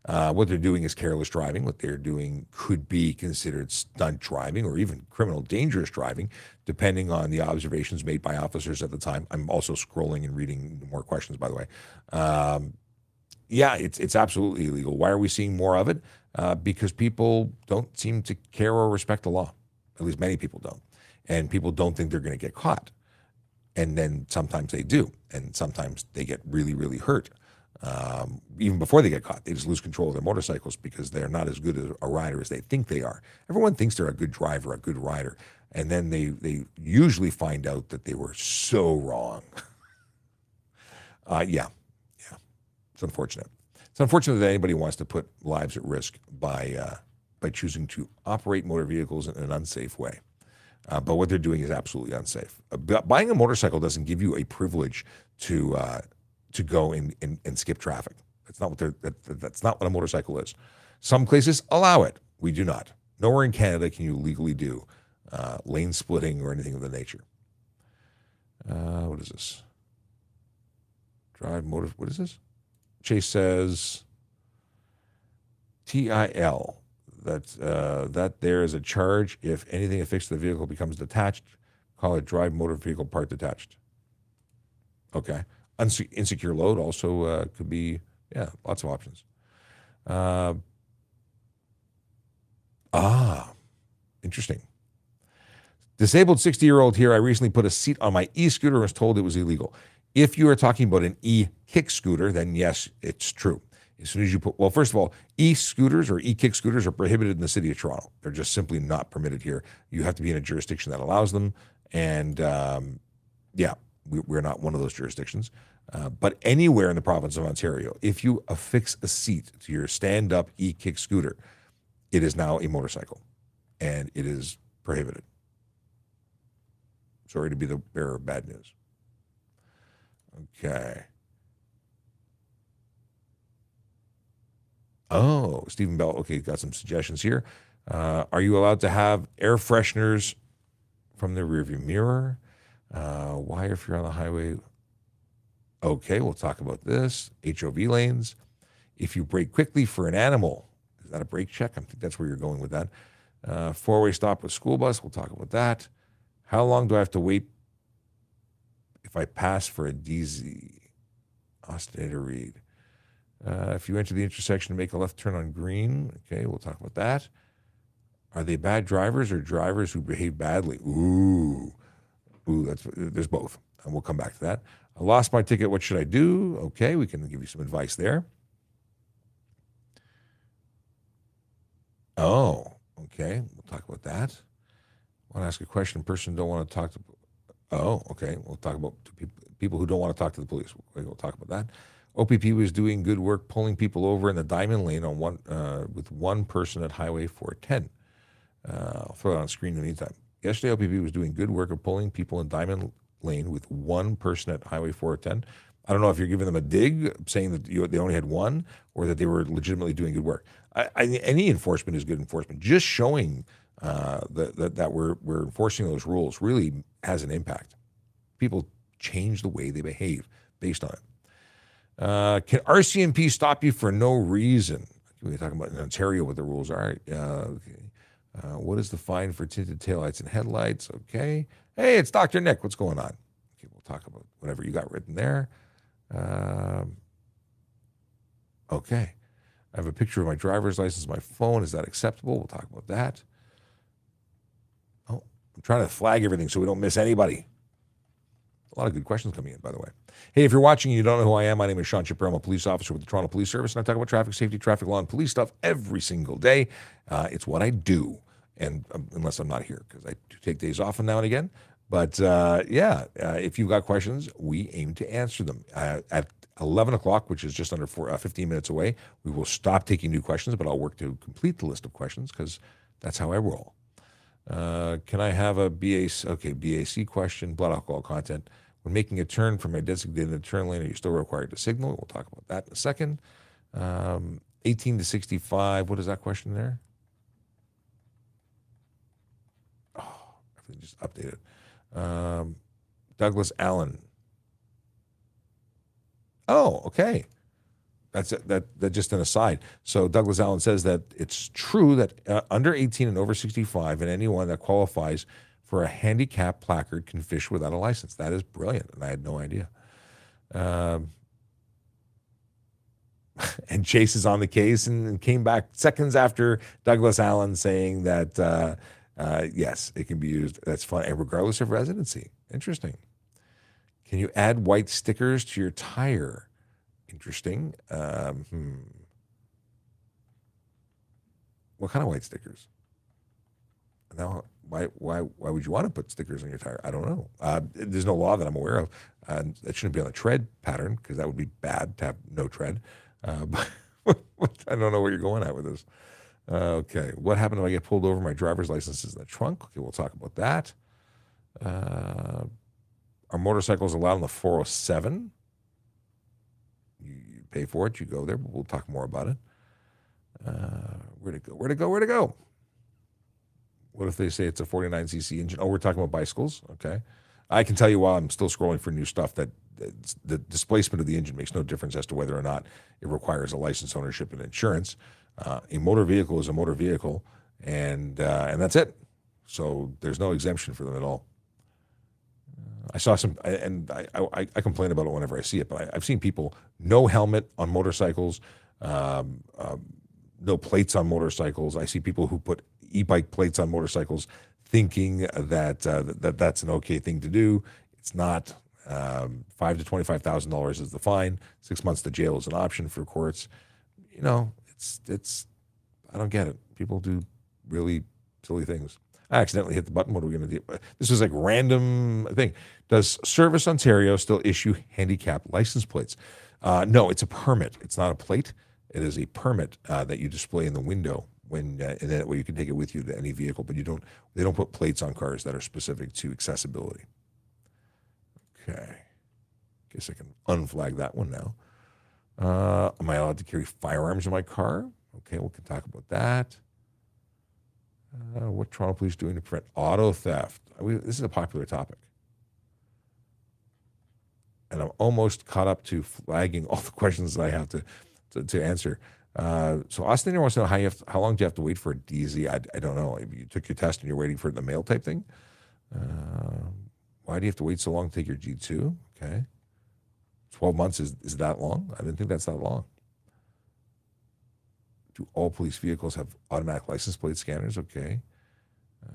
Uh, what they're doing is careless driving. What they're doing could be considered stunt driving or even criminal dangerous driving, depending on the observations made by officers at the time. I'm also scrolling and reading more questions, by the way. Um, yeah, it's it's absolutely illegal. Why are we seeing more of it? Uh, because people don't seem to care or respect the law. At least many people don't, and people don't think they're going to get caught and then sometimes they do, and sometimes they get really, really hurt. Um, even before they get caught, they just lose control of their motorcycles because they're not as good a rider as they think they are. Everyone thinks they're a good driver, a good rider, and then they they usually find out that they were so wrong. uh, yeah, yeah, it's unfortunate. It's unfortunate that anybody wants to put lives at risk by uh, by choosing to operate motor vehicles in an unsafe way. Uh, but what they're doing is absolutely unsafe. Buying a motorcycle doesn't give you a privilege to uh, to go and, and, and, skip traffic. That's not what they're, that, that's not what a motorcycle is. Some places allow it. We do not. Nowhere in Canada can you legally do uh, lane splitting or anything of the nature. Uh, what is this? Drive motor. What is this? Chase says TIL that uh, that there is a charge if anything affixed to the vehicle becomes detached. Call it drive motor vehicle part detached. Okay. Unse- insecure load also uh, could be yeah, lots of options. Uh, ah, interesting. Disabled 60 year old here. I recently put a seat on my e scooter and was told it was illegal. If you are talking about an e kick scooter, then yes, it's true as soon as you put, well, first of all, e scooters or e kick scooters are prohibited in the city of Toronto. They're just simply not permitted here. You have to be in a jurisdiction that allows them. And um, yeah, we, are not one of those jurisdictions. Uh, but anywhere in the province of Ontario, if you affix a seat to your stand up e kick scooter, it is now a motorcycle and it is prohibited. Sorry to be the bearer of bad news. Okay. Oh, Stephen Bell. Okay, got some suggestions here. Uh, are you allowed to have air fresheners from the rearview mirror? Uh, why, if you're on the highway? Okay, we'll talk about this. HOV lanes. If you brake quickly for an animal, is that a brake check? I think that's where you're going with that. Uh, Four way stop with school bus. We'll talk about that. How long do I have to wait if I pass for a DZ? Ostinator read. Uh, if you enter the intersection and make a left turn on green, okay, we'll talk about that. Are they bad drivers or drivers who behave badly? Ooh, ooh, that's there's both, and we'll come back to that. I lost my ticket. What should I do? Okay, we can give you some advice there. Oh, okay, we'll talk about that. Want to ask a question. Person don't want to talk to. Oh, okay, we'll talk about people, people who don't want to talk to the police. We'll talk about that. OPP was doing good work pulling people over in the diamond lane on one uh, with one person at Highway 410. Uh, I'll throw it on screen in the meantime. Yesterday, OPP was doing good work of pulling people in diamond lane with one person at Highway 410. I don't know if you're giving them a dig, saying that you, they only had one, or that they were legitimately doing good work. I, I, any enforcement is good enforcement. Just showing uh, that, that, that we're, we're enforcing those rules really has an impact. People change the way they behave based on it. Uh, can RCMP stop you for no reason? We're talking about in Ontario what the rules are. Uh, okay. Uh, what is the fine for tinted taillights and headlights? Okay. Hey, it's Dr. Nick. What's going on? Okay, we'll talk about whatever you got written there. Um, okay. I have a picture of my driver's license, my phone. Is that acceptable? We'll talk about that. Oh, I'm trying to flag everything so we don't miss anybody. A lot of good questions coming in, by the way. Hey, if you're watching and you don't know who I am, my name is Sean Shapiro. I'm a police officer with the Toronto Police Service, and I talk about traffic safety, traffic law, and police stuff every single day. Uh, it's what I do, and um, unless I'm not here, because I do take days off now and again. But uh, yeah, uh, if you've got questions, we aim to answer them. Uh, at 11 o'clock, which is just under four, uh, 15 minutes away, we will stop taking new questions, but I'll work to complete the list of questions because that's how I roll. Uh, can I have a BAC, okay, BAC question, blood alcohol content? When making a turn from a designated turn lane, are you still required to signal? We'll talk about that in a second. Um, 18 to 65, what is that question there? Oh, everything just updated. Um, Douglas Allen. Oh, okay. That's that. That just an aside. So Douglas Allen says that it's true that uh, under 18 and over 65, and anyone that qualifies for a handicap placard can fish without a license. That is brilliant, and I had no idea. Um, and Chase is on the case and, came back seconds after Douglas Allen saying that uh, uh, yes, it can be used. That's fine, and regardless of residency. Interesting. Can you add white stickers to your tire? Interesting. Um, hmm. What kind of white stickers? Now, why, why, why would you want to put stickers on your tire? I don't know. Uh, there's no law that I'm aware of. Uh, that shouldn't be on the tread pattern because that would be bad to have no tread. Uh, but I don't know where you're going at with this. Uh, okay. What happened if I get pulled over? My driver's license is in the trunk. Okay, we'll talk about that. Uh, are motorcycles allowed on the 407? You, you, pay for it, you go there, but we'll talk more about it. Uh, where to go? Where to go? Where to go? What if they say it's a 49cc engine? Oh, we're talking about bicycles. Okay. I can tell you while I'm still scrolling for new stuff that the displacement of the engine makes no difference as to whether or not it requires a license, ownership, and insurance. Uh, a motor vehicle is a motor vehicle, and uh, and that's it. So there's no exemption for them at all. I saw some, and I, I, I, complain about it whenever I see it, but I, have seen people no helmet on motorcycles, um, um, no plates on motorcycles. I see people who put e-bike plates on motorcycles, thinking that uh, that that's an okay thing to do. It's not. Um, five to twenty-five thousand dollars is the fine. Six months to jail is an option for courts. You know, it's it's. I don't get it. People do really silly things. I accidentally hit the button. What are we going to do? This is like random thing. Does Service Ontario still issue handicap license plates? Uh, no, it's a permit. It's not a plate. It is a permit uh, that you display in the window when, uh, and that way you can take it with you to any vehicle. But you don't. They don't put plates on cars that are specific to accessibility. Okay. Guess I can unflag that one now. Uh, am I allowed to carry firearms in my car? Okay, we can talk about that. Uh, what Toronto Police doing to prevent auto theft? We, this is a popular topic. And I'm almost caught up to flagging all the questions that I have to, to, to answer. Uh, so Austin wants to know how you have how long do you have to wait for a DZ? I, I don't know. If you took your test and you're waiting for the mail type thing. Uh, why do you have to wait so long to take your G2? Okay. 12 months is, is that long? I didn't think that's that long. Do all police vehicles have automatic license plate scanners? Okay.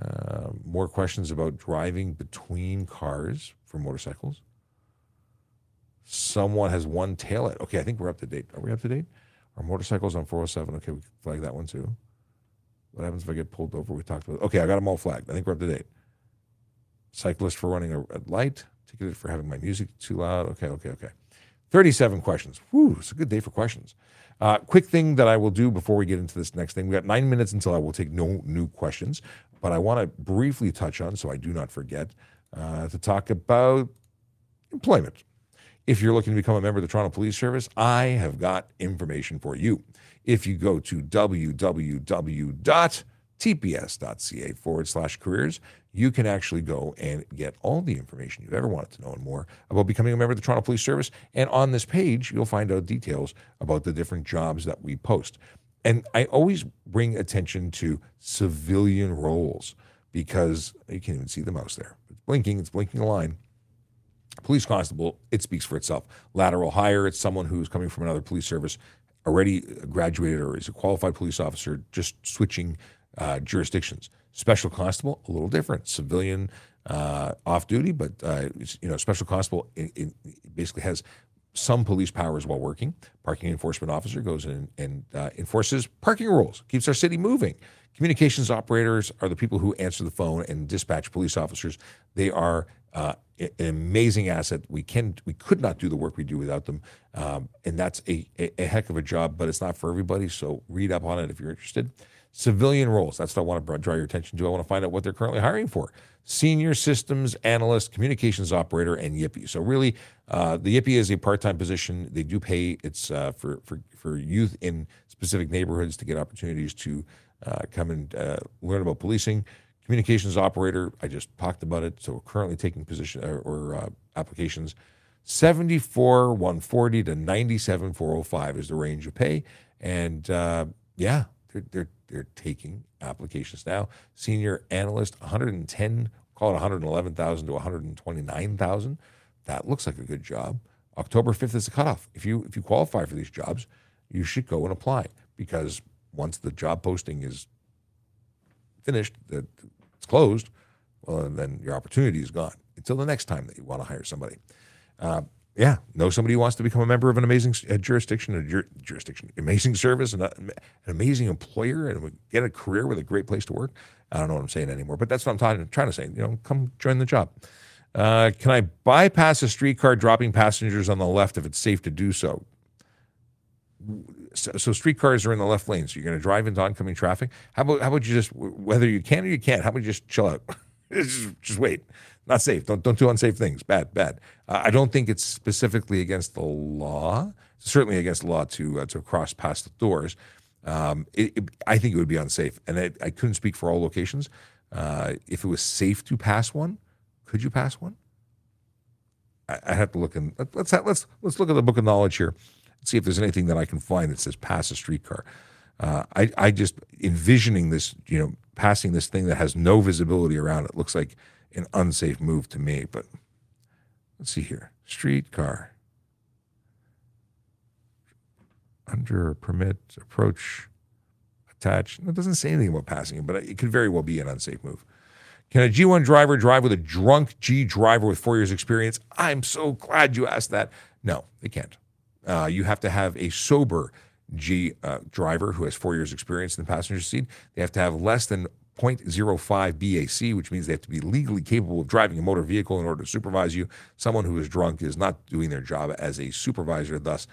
Uh, more questions about driving between cars for motorcycles. Someone has one taillight. Okay, I think we're up to date. Are we up to date? Our motorcycles on 407. Okay, we flag that one too. What happens if I get pulled over? We talked about. Okay, I got them all flagged. I think we're up to date. Cyclist for running a red light. Ticketed for having my music too loud. Okay, okay, okay. 37 questions. Whew, it's a good day for questions. Uh, quick thing that I will do before we get into this next thing. We got nine minutes until I will take no new questions, but I want to briefly touch on, so I do not forget, uh, to talk about employment. If you're looking to become a member of the Toronto Police Service, I have got information for you. If you go to www.tps.ca forward slash careers, you can actually go and get all the information you've ever wanted to know and more about becoming a member of the Toronto Police Service. And on this page, you'll find out details about the different jobs that we post. And I always bring attention to civilian roles because you can't even see the mouse there. It's blinking, it's blinking a line. Police constable, it speaks for itself. Lateral hire, it's someone who's coming from another police service, already graduated or is a qualified police officer, just switching uh, jurisdictions. Special constable, a little different. Civilian, uh, off duty, but uh, you know, special constable basically has some police powers while working. Parking enforcement officer goes in and uh, enforces parking rules, keeps our city moving. Communications operators are the people who answer the phone and dispatch police officers. They are uh, an amazing asset. We can we could not do the work we do without them, um, and that's a, a, a heck of a job. But it's not for everybody. So read up on it if you're interested. Civilian roles. That's what I want to draw your attention to. I want to find out what they're currently hiring for. Senior systems analyst, communications operator, and YIPI. So really, uh, the YIPI is a part-time position. They do pay. It's uh, for for for youth in specific neighborhoods to get opportunities to uh, come and uh, learn about policing. Communications operator. I just talked about it. So we're currently taking position or, or uh, applications. 74 140 to 97 405 is the range of pay, and uh, yeah, they're, they're they're taking applications now. Senior analyst, 110, call it 111,000 to 129,000. That looks like a good job. October 5th is the cutoff. If you if you qualify for these jobs, you should go and apply because once the job posting is finished, that it's closed, well, then your opportunity is gone until the next time that you want to hire somebody. Uh, yeah, know somebody who wants to become a member of an amazing jurisdiction, a jur- jurisdiction, amazing service, and a, an amazing employer, and get a career with a great place to work. I don't know what I'm saying anymore, but that's what I'm talking, trying to say. You know, come join the job. Uh, can I bypass a streetcar dropping passengers on the left if it's safe to do so? So, streetcars are in the left lane, so you're going to drive into oncoming traffic. How about how about you just whether you can or you can't? How about you just chill out? just, just wait not safe. Don't don't do unsafe things. Bad, bad. Uh, I don't think it's specifically against the law. Certainly against the law to uh, to cross past the doors. Um, it, it, I think it would be unsafe, and it, I couldn't speak for all locations. Uh, if it was safe to pass one, could you pass one? I, I have to look in. Let's let's let's look at the book of knowledge here. And see if there's anything that I can find that says pass a streetcar. Uh, I I just envisioning this, you know, passing this thing that has no visibility around it looks like an unsafe move to me. But let's see here streetcar. Under permit, approach, attach. It doesn't say anything about passing it, but it could very well be an unsafe move. Can a G1 driver drive with a drunk G driver with four years experience? I'm so glad you asked that. No, they can't. Uh, you have to have a sober G uh, driver who has four years experience in the passenger seat. They have to have less than 0.05 BAC, which means they have to be legally capable of driving a motor vehicle in order to supervise you. Someone who is drunk is not doing their job as a supervisor, thus,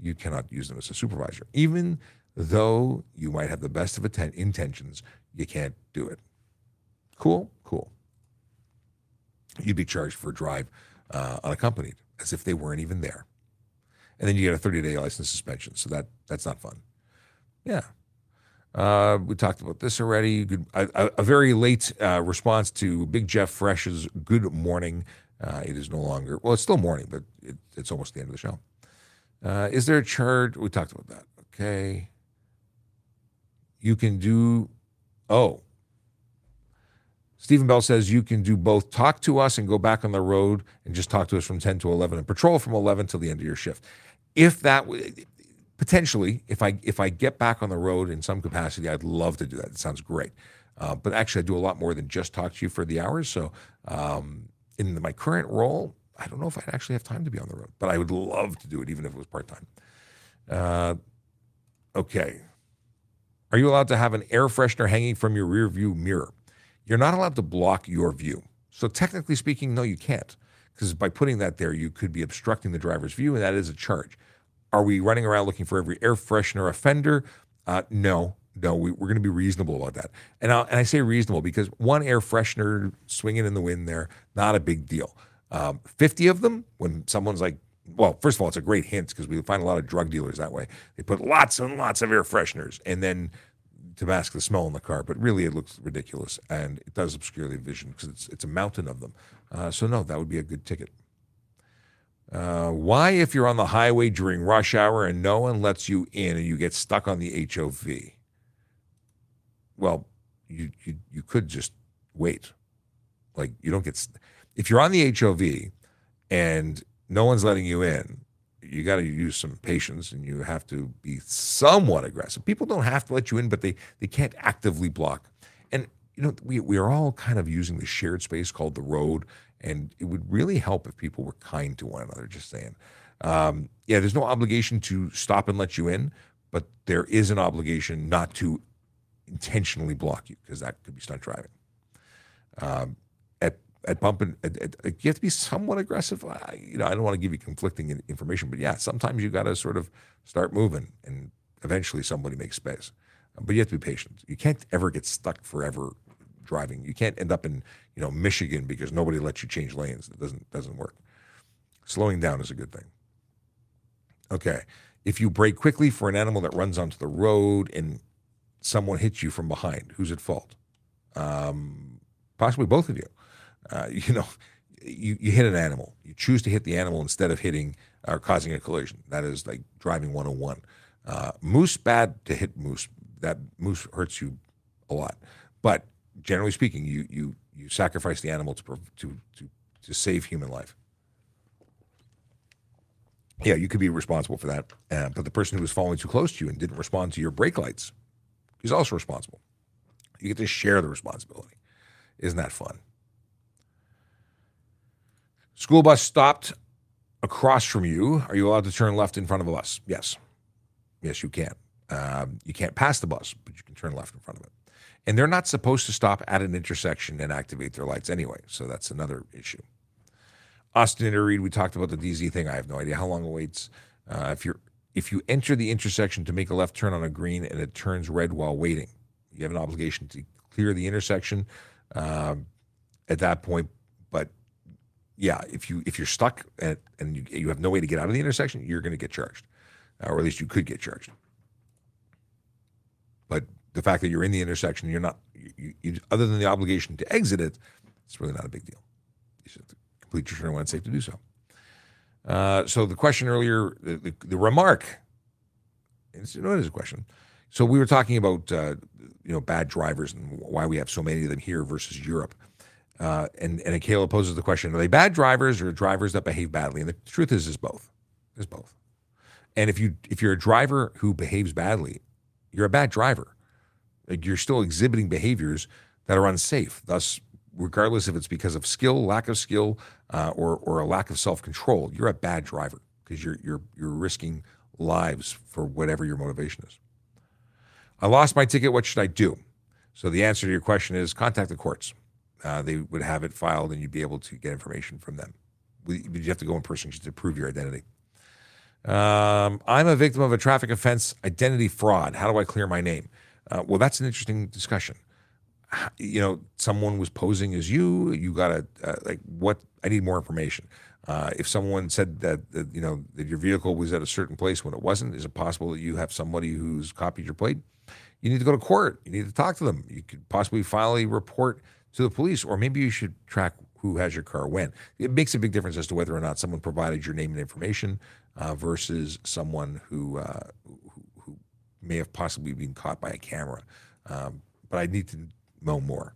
you cannot use them as a supervisor. Even though you might have the best of intentions, you can't do it. Cool? Cool. You'd be charged for a drive uh, unaccompanied, as if they weren't even there. And then you get a 30 day license suspension. So that that's not fun. Yeah, uh, we talked about this already. A, a very late uh, response to Big Jeff Fresh's Good Morning. Uh, it is no longer, well, it's still morning, but it, it's almost the end of the show. Uh, is there a chart? We talked about that. Okay. You can do, oh. Stephen Bell says you can do both talk to us and go back on the road and just talk to us from 10 to 11 and patrol from 11 till the end of your shift. If that, potentially, if I if I get back on the road in some capacity, I'd love to do that. It sounds great. Uh, but actually, I do a lot more than just talk to you for the hours. So, um, in my current role, I don't know if I'd actually have time to be on the road, but I would love to do it, even if it was part time. Uh, okay. Are you allowed to have an air freshener hanging from your rear view mirror? You're not allowed to block your view. So, technically speaking, no, you can't because by putting that there, you could be obstructing the driver's view, and that is a charge. Are we running around looking for every air freshener offender? Uh, no, no, we, are going to be reasonable about that. And, i and I say reasonable because one air freshener swinging in the wind there, not a big deal. Um, 50 of them, when someone's like, well, first of all, it's a great hint because we find a lot of drug dealers that way. They put lots and lots of air fresheners and then to mask the smell in the car, but really it looks ridiculous and it does obscure the vision because it's, it's a mountain of them. Uh, so, no, that would be a good ticket. Uh, why, if you're on the highway during rush hour and no one lets you in and you get stuck on the HOV? Well, you, you, you could just wait. Like, you don't get, if you're on the HOV and no one's letting you in, you got to use some patience and you have to be somewhat aggressive. People don't have to let you in, but they, they can't actively block. And, you know, we, we are all kind of using the shared space called the road and it would really help if people were kind to one another, just saying. Um, yeah, there's no obligation to stop and let you in, but there is an obligation not to intentionally block you because that could be stunt driving. Um, at at bumping, at, at, you have to be somewhat aggressive. I, you know, I don't want to give you conflicting information, but yeah, sometimes you got to sort of start moving, and eventually somebody makes space. But you have to be patient. You can't ever get stuck forever driving. You can't end up in you know Michigan because nobody lets you change lanes. It doesn't doesn't work. Slowing down is a good thing. Okay, if you brake quickly for an animal that runs onto the road and someone hits you from behind, who's at fault? Um, possibly both of you. Uh, you know, you, you hit an animal. You choose to hit the animal instead of hitting or causing a collision. That is like driving 101. Uh, moose bad to hit moose. That moose hurts you a lot. But generally speaking, you you you sacrifice the animal to to to to save human life. Yeah, you could be responsible for that. Uh, but the person who was following too close to you and didn't respond to your brake lights is also responsible. You get to share the responsibility. Isn't that fun? School bus stopped across from you. Are you allowed to turn left in front of a bus? Yes. Yes, you can. Um, you can't pass the bus, but you can turn left in front of it. And they're not supposed to stop at an intersection and activate their lights anyway. So that's another issue. Austin Reed, we talked about the DZ thing. I have no idea how long it waits. Uh, if you're if you enter the intersection to make a left turn on a green and it turns red while waiting, you have an obligation to clear the intersection um, at that point. But yeah, if you if you're stuck at, and you, you have no way to get out of the intersection, you're going to get charged, or at least you could get charged. But the fact that you're in the intersection, you're not, you, you, other than the obligation to exit it, it's really not a big deal. You should complete your turn when it's safe to do so. Uh, so the question earlier, the, the, the remark, it's, you know, it is a question. So we were talking about, uh, you know, bad drivers and why we have so many of them here versus Europe. Uh, and and Caleb poses the question: Are they bad drivers or drivers that behave badly? And the truth is, is both. Is both. And if you if you're a driver who behaves badly, you're a bad driver. Like you're still exhibiting behaviors that are unsafe. Thus, regardless if it's because of skill, lack of skill, uh, or or a lack of self control, you're a bad driver because you're you're you're risking lives for whatever your motivation is. I lost my ticket. What should I do? So the answer to your question is contact the courts. Uh, they would have it filed, and you'd be able to get information from them. You have to go in person to prove your identity. Um, I'm a victim of a traffic offense identity fraud. How do I clear my name? Uh, well, that's an interesting discussion. You know, someone was posing as you. You got to uh, like what? I need more information. Uh, if someone said that, that you know that your vehicle was at a certain place when it wasn't, is it possible that you have somebody who's copied your plate? You need to go to court. You need to talk to them. You could possibly file a report to the police, or maybe you should track who has your car when. It makes a big difference as to whether or not someone provided your name and information uh, versus someone who, uh, may have possibly been caught by a camera. Um, but I need to know more.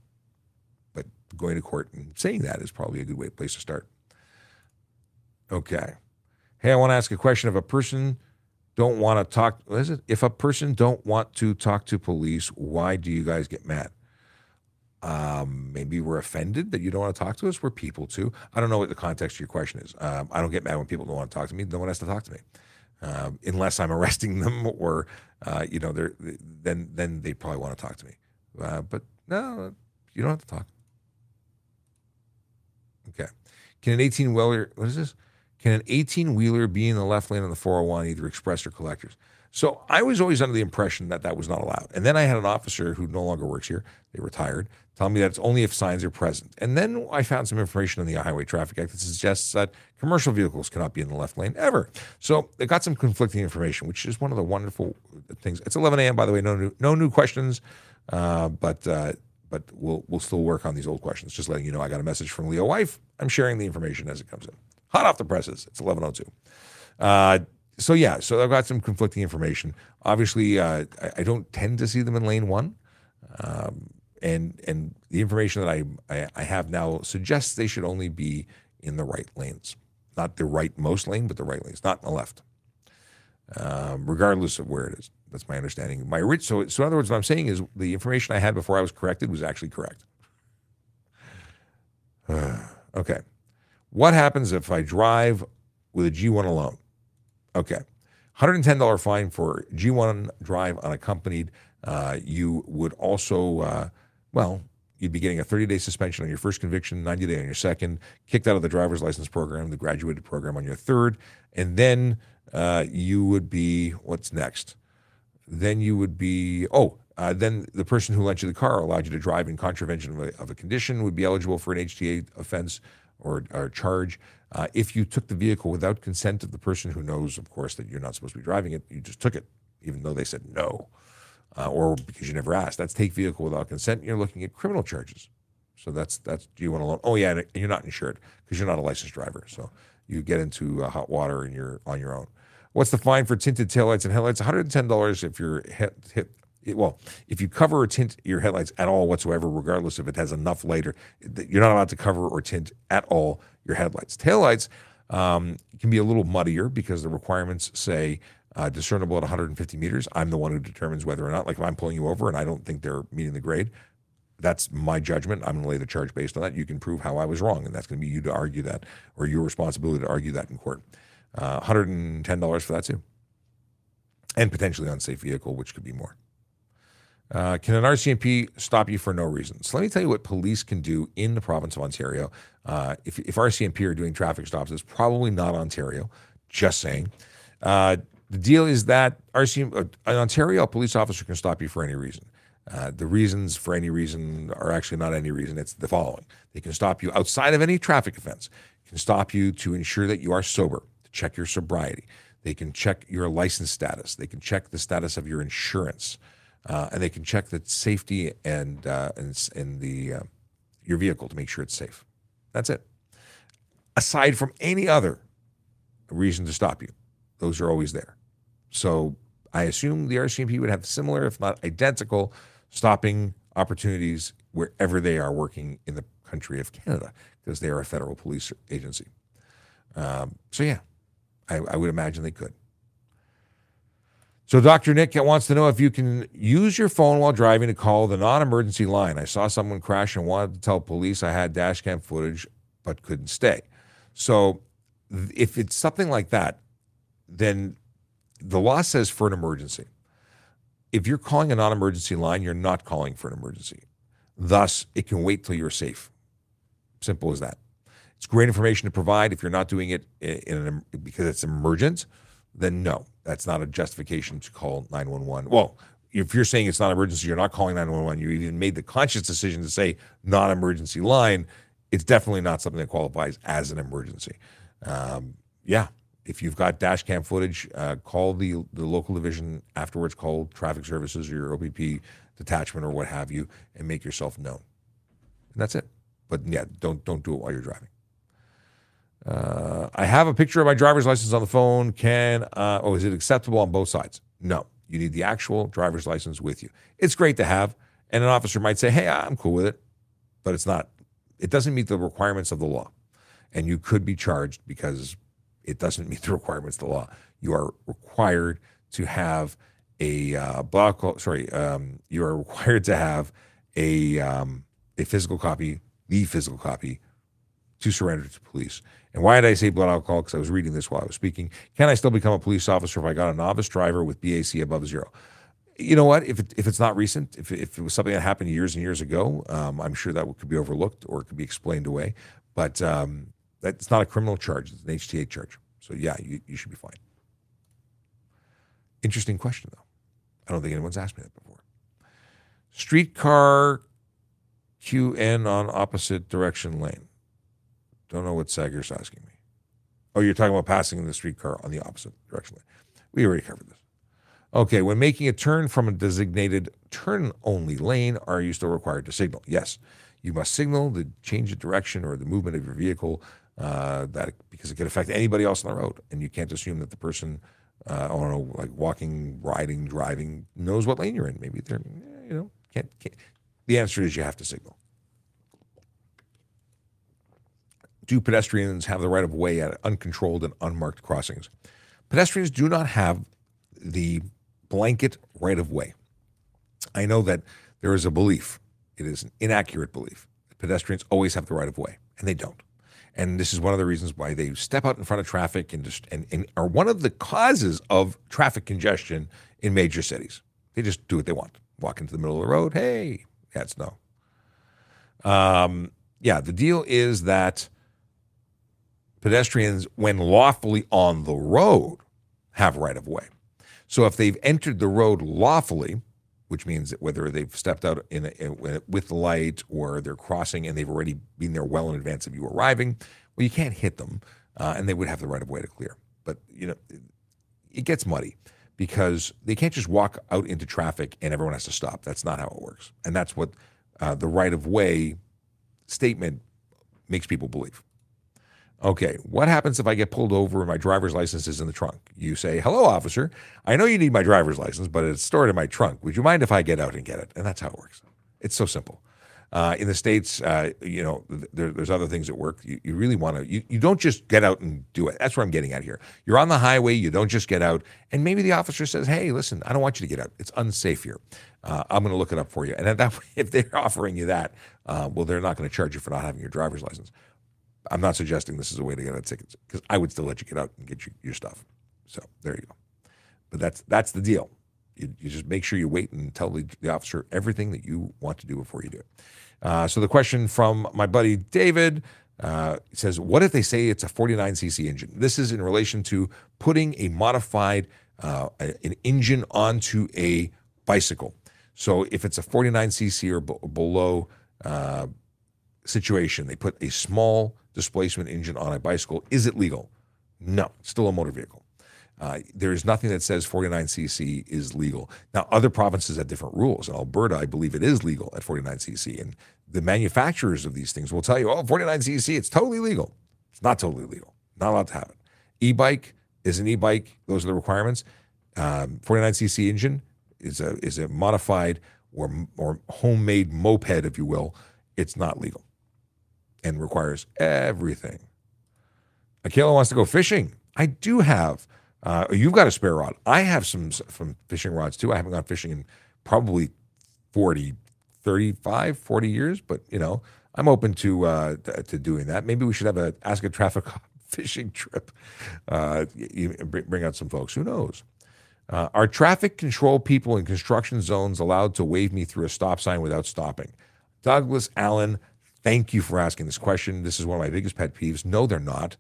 But going to court and saying that is probably a good way, place to start. Okay. Hey, I want to ask a question. If a person don't want to talk, what is it? If a person don't want to talk to police, why do you guys get mad? Um, maybe we're offended that you don't want to talk to us. We're people too. I don't know what the context of your question is. Um, I don't get mad when people don't want to talk to me. No one has to talk to me uh, unless I'm arresting them or uh, you know they're then then they probably want to talk to me. Uh, but no, you don't have to talk. Okay. Can an 18 wheeler, what is this? Can an 18 wheeler be in the left lane on the 401, either express or collectors? So I was always under the impression that that was not allowed. And then I had an officer who no longer works here, they retired, telling me that it's only if signs are present. And then I found some information in the Highway Traffic Act that suggests that commercial vehicles cannot be in the left lane ever. So I got some conflicting information, which is one of the wonderful things. It's 11 a.m. by the way, no new, no new questions, uh, but uh, but we'll we'll still work on these old questions. Just letting you know, I got a message from Leo Wife. I'm sharing the information as it comes in. Hot off the presses. It's 11:02. Uh, so yeah, so I've got some conflicting information. Obviously, uh, I, I, don't tend to see them in lane one, um, and and the information that I, I, I have now suggests they should only be in the right lanes, not the right most lane, but the right lanes, not in the left, um, regardless of where it is. That's my understanding. My rich. So so in other words, what I'm saying is the information I had before I was corrected was actually correct. okay, what happens if I drive with a G1 alone? Okay. $110 fine for G1 drive unaccompanied. Uh, you would also, uh, well, you'd be getting a 30 day suspension on your first conviction, 90 day on your second, kicked out of the driver's license program, the graduated program on your third, and then uh, you would be, what's next? Then you would be, oh, uh, then the person who lent you the car allowed you to drive in contravention of a, of a condition would be eligible for an HTA offense or, or charge. Uh, if you took the vehicle without consent of the person who knows, of course, that you're not supposed to be driving it, you just took it, even though they said no, uh, or because you never asked. That's take vehicle without consent. You're looking at criminal charges. So that's that's do you want to loan? Oh yeah, and you're not insured because you're not a licensed driver. So you get into uh, hot water and you're on your own. What's the fine for tinted taillights and headlights? $110 if you're hit, hit well, if you cover or tint your headlights at all whatsoever, regardless if it has enough light or you're not allowed to cover or tint at all your headlights. Taillights um, can be a little muddier because the requirements say uh, discernible at 150 meters. I'm the one who determines whether or not, like if I'm pulling you over and I don't think they're meeting the grade, that's my judgment. I'm going to lay the charge based on that. You can prove how I was wrong, and that's going to be you to argue that, or your responsibility to argue that in court. Uh, $110 for that too, and potentially unsafe vehicle, which could be more. Uh, can an RCMP stop you for no reason? So let me tell you what police can do in the province of Ontario. Uh, if, if RCMP are doing traffic stops, it's probably not Ontario. Just saying. Uh, the deal is that uh, an Ontario police officer can stop you for any reason. Uh, the reasons for any reason are actually not any reason. It's the following: they can stop you outside of any traffic offense. Can stop you to ensure that you are sober, to check your sobriety. They can check your license status. They can check the status of your insurance uh, and they can check the safety and uh, and, the uh, your vehicle to make sure it's safe. That's it. Aside from any other reason to stop you, those are always there. So I assume the RCMP would have similar, if not identical, stopping opportunities wherever they are working in the country of Canada because they are a federal police agency. Um, so yeah, I, I would imagine they could. So Dr. Nick wants to know if you can use your phone while driving to call the non-emergency line. I saw someone crash and wanted to tell police I had dash cam footage but couldn't stay. So if it's something like that, then the law says for an emergency. If you're calling a non-emergency line, you're not calling for an emergency. Thus, it can wait till you're safe. Simple as that. It's great information to provide. If you're not doing it in an, because it's emergent, then no, that's not a justification to call 911. Well, if you're saying it's not emergency, you're not calling 911, you even made the conscious decision to say non emergency line, it's definitely not something that qualifies as an emergency. Um, yeah, if you've got dash cam footage, uh, call the, the local division afterwards, call traffic services or your OPP detachment or what have you, and make yourself known. And that's it. But yeah, don't don't do it while you're driving. Uh, I have a picture of my driver's license on the phone. Can uh, oh, is it acceptable on both sides? No, you need the actual driver's license with you. It's great to have, and an officer might say, "Hey, I'm cool with it," but it's not. It doesn't meet the requirements of the law, and you could be charged because it doesn't meet the requirements of the law. You are required to have a uh, block. Sorry, um, you are required to have a um, a physical copy, the physical copy, to surrender to police. And why did I say blood alcohol? Because I was reading this while I was speaking. Can I still become a police officer if I got a novice driver with BAC above zero? You know what? If it, if it's not recent, if, if it was something that happened years and years ago, um, I'm sure that could be overlooked or it could be explained away. But um, That's not a criminal charge, it's an HTA charge. So, yeah, you, you should be fine. Interesting question, though. I don't think anyone's asked me that before. Streetcar QN on opposite direction lane. Don't know what Sager's asking me. Oh, you're talking about passing in the streetcar on the opposite direction. We already covered this. Okay, when making a turn from a designated turn only lane, are you still required to signal? Yes. You must signal the change of direction or the movement of your vehicle uh, that because it could affect anybody else on the road. And you can't assume that the person, uh, I don't know, like walking, riding, driving, knows what lane you're in. Maybe they're, you know, can't, can't. The answer is you have to signal. Do pedestrians have the right of way at uncontrolled and unmarked crossings? Pedestrians do not have the blanket right of way. I know that there is a belief, it is an inaccurate belief, that pedestrians always have the right of way, and they don't. And this is one of the reasons why they step out in front of traffic and, just, and, and are one of the causes of traffic congestion in major cities. They just do what they want. Walk into the middle of the road. Hey, that's no. Um, yeah, the deal is that pedestrians, when lawfully on the road, have right of way. So if they've entered the road lawfully, which means that whether they've stepped out in, a, in with the light or they're crossing and they've already been there well in advance of you arriving, well, you can't hit them, uh, and they would have the right of way to clear. But you know, it gets muddy because they can't just walk out into traffic and everyone has to stop. That's not how it works, and that's what uh, the right of way statement makes people believe. Okay, what happens if I get pulled over and my driver's license is in the trunk? You say, Hello, officer. I know you need my driver's license, but it's stored in my trunk. Would you mind if I get out and get it? And that's how it works. It's so simple. Uh, in the States, uh, you know, there, there's other things that work. You, you really want to, you, you don't just get out and do it. That's what I'm getting at here. You're on the highway, you don't just get out. And maybe the officer says, Hey, listen, I don't want you to get out. It's unsafe here. Uh, I'm going to look it up for you. And at that, if they're offering you that, uh, well, they're not going to charge you for not having your driver's license. I'm not suggesting this is a way to get out tickets because I would still let you get out and get you, your stuff. So there you go. But that's that's the deal. You, you just make sure you wait and tell the, the, officer everything that you want to do before you do it. Uh, so the question from my buddy David uh, says, "What if they say it's a 49cc engine?" This is in relation to putting a modified uh, an engine onto a bicycle. So if it's a 49cc or b- below uh, situation, they put a small displacement engine on a bicycle. Is it legal? No, still a motor vehicle. Uh, there is nothing that says 49cc is legal. Now, other provinces have different rules. In Alberta, I believe it is legal at 49cc. And the manufacturers of these things will tell you, oh, 49cc, it's totally legal. It's not totally legal. Not allowed to have it. E bike is an e bike, those are the requirements. Um, 49cc engine is a, is a modified or, or homemade moped, if you will. It's not legal and requires everything. Akela wants to go fishing. I do have. Uh, you've got a spare rod. I have some some fishing rods too. I haven't gone fishing in probably 40, 35, 40 years, but you know, I'm open to uh, to doing that. Maybe we should have a ask a traffic fishing trip. Uh, bring out some folks. Who knows? Uh, are traffic control people in construction zones allowed to wave me through a stop sign without stopping? Douglas Allen, Thank you for asking this question. This is one of my biggest pet peeves. No, they're not.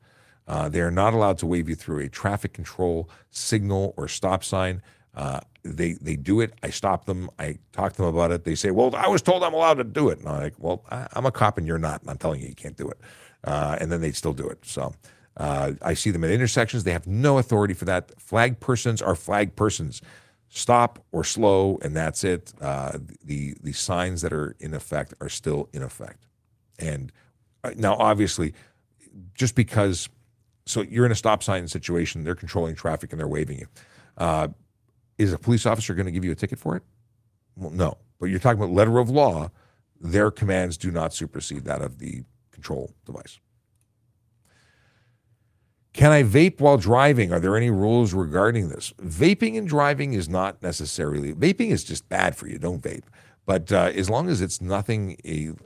Uh, they are not allowed to wave you through a traffic control signal or stop sign. Uh, they they do it. I stop them. I talk to them about it. They say, "Well, I was told I'm allowed to do it." And I'm like, "Well, I, am a cop and you're not, and I'm telling you you can't do it." Uh, and then they still do it. So uh, I see them at intersections. They have no authority for that. Flag persons are flag persons. Stop or slow, and that's it. Uh, the the signs that are in effect are still in effect. And uh, now, obviously, just because, so you're in a stop sign situation, they're controlling traffic and they're waving you. Uh, is a police officer going to give you a ticket for it? Well, no. But you're talking about letter of law. Their commands do not supersede that of the control device. Can I vape while driving? Are there any rules regarding this? Vaping and driving is not necessarily, vaping is just bad for you. Don't vape. But uh, as long as it's nothing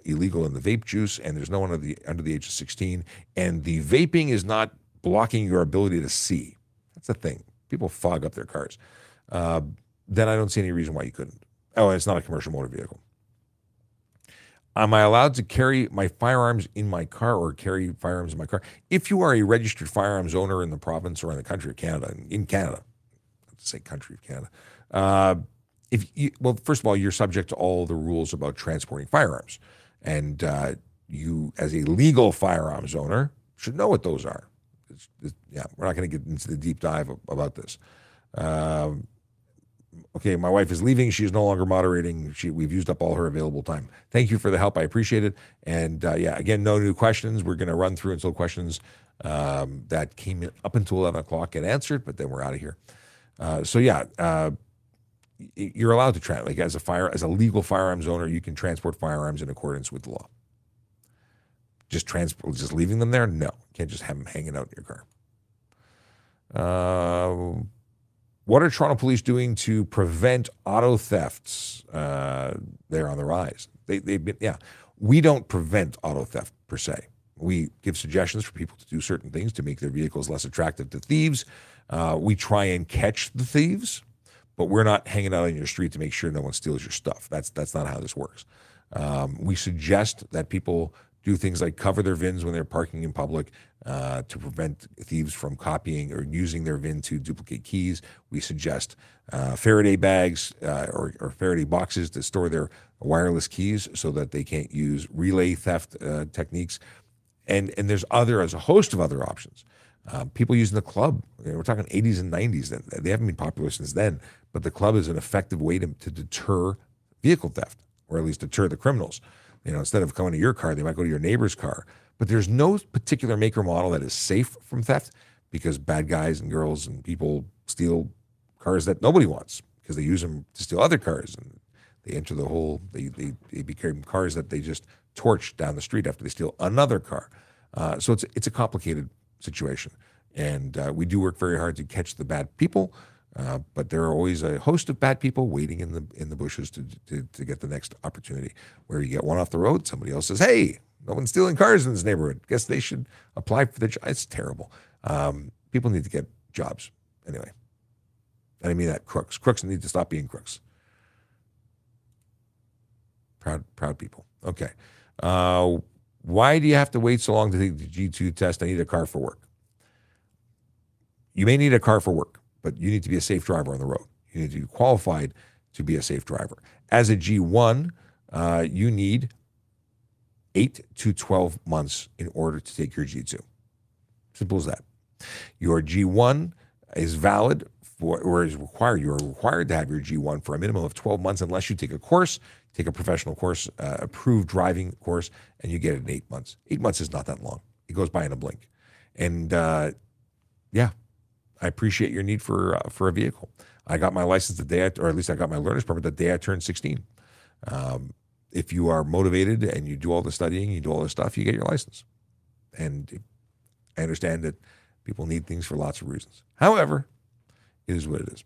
illegal in the vape juice and there's no one under the, under the age of 16 and the vaping is not blocking your ability to see, that's the thing. People fog up their cars. Uh, then I don't see any reason why you couldn't. Oh, it's not a commercial motor vehicle. am I allowed to carry my firearms in my car or carry firearms in my car? If you are a registered firearms owner in the province or in the country of Canada, in Canada, let's say country of Canada, uh, if you, well, first of all, you're subject to all the rules about transporting firearms, and uh, you, as a legal firearms owner, should know what those are. It's, it's, yeah, we're not going to get into the deep dive about this. Um, okay, my wife is leaving. She is no longer moderating. She, we've used up all her available time. Thank you for the help. I appreciate it. And uh, yeah, again, no new questions. We're going to run through until questions um, that came up until 11 o'clock get answered, but then we're out of here. Uh, so yeah, uh, you're allowed to try like as a fire as a legal firearms owner, you can transport firearms in accordance with the law. Just transport, just leaving them there? No, you can't just have them hanging out in your car. Uh, what are Toronto police doing to prevent auto thefts? Uh, they're on the rise. They, they've been, yeah. We don't prevent auto theft per se. We give suggestions for people to do certain things to make their vehicles less attractive to thieves. Uh, we try and catch the thieves, but we're not hanging out on your street to make sure no one steals your stuff. That's that's not how this works. Um, we suggest that people do things like cover their VINs when they're parking in public uh, to prevent thieves from copying or using their VIN to duplicate keys. We suggest uh, Faraday bags uh, or, or, Faraday boxes to store their wireless keys so that they can't use relay theft uh, techniques. And, and there's other, as a host of other options. Uh, people using the club, you know, we're talking 80s and 90s, they haven't been popular since then, but the club is an effective way to, to deter vehicle theft, or at least deter the criminals. You know, instead of coming to your car, they might go to your neighbor's car. But there's no particular maker model that is safe from theft because bad guys and girls and people steal cars that nobody wants because they use them to steal other cars and they enter the whole they they, they become cars that they just torch down the street after they steal another car. Uh, so it's it's a complicated situation, and uh, we do work very hard to catch the bad people. Uh, but there are always a host of bad people waiting in the in the bushes to, to, to get the next opportunity. Where you get one off the road, somebody else says, "Hey, no one's stealing cars in this neighborhood. Guess they should apply for the job." It's terrible. Um, people need to get jobs anyway. I mean that crooks. Crooks need to stop being crooks. Proud proud people. Okay. Uh, why do you have to wait so long to take the G two test? I need a car for work. You may need a car for work but you need to be a safe driver on the road. You need to be qualified to be a safe driver. As a G1, uh, you need eight to 12 months in order to take your G2. Simple as that. Your G1 is valid for, or is required. You are required to have your G1 for a minimum of 12 months unless you take a course, take a professional course, uh, approved driving course, and you get it in eight months. Eight months is not that long. It goes by in a blink. And uh, yeah, I appreciate your need for uh, for a vehicle. I got my license the day, I, or at least I got my learner's permit the day I turned 16. Um, if you are motivated and you do all the studying, you do all the stuff, you get your license. And I understand that people need things for lots of reasons. However, it is what it is.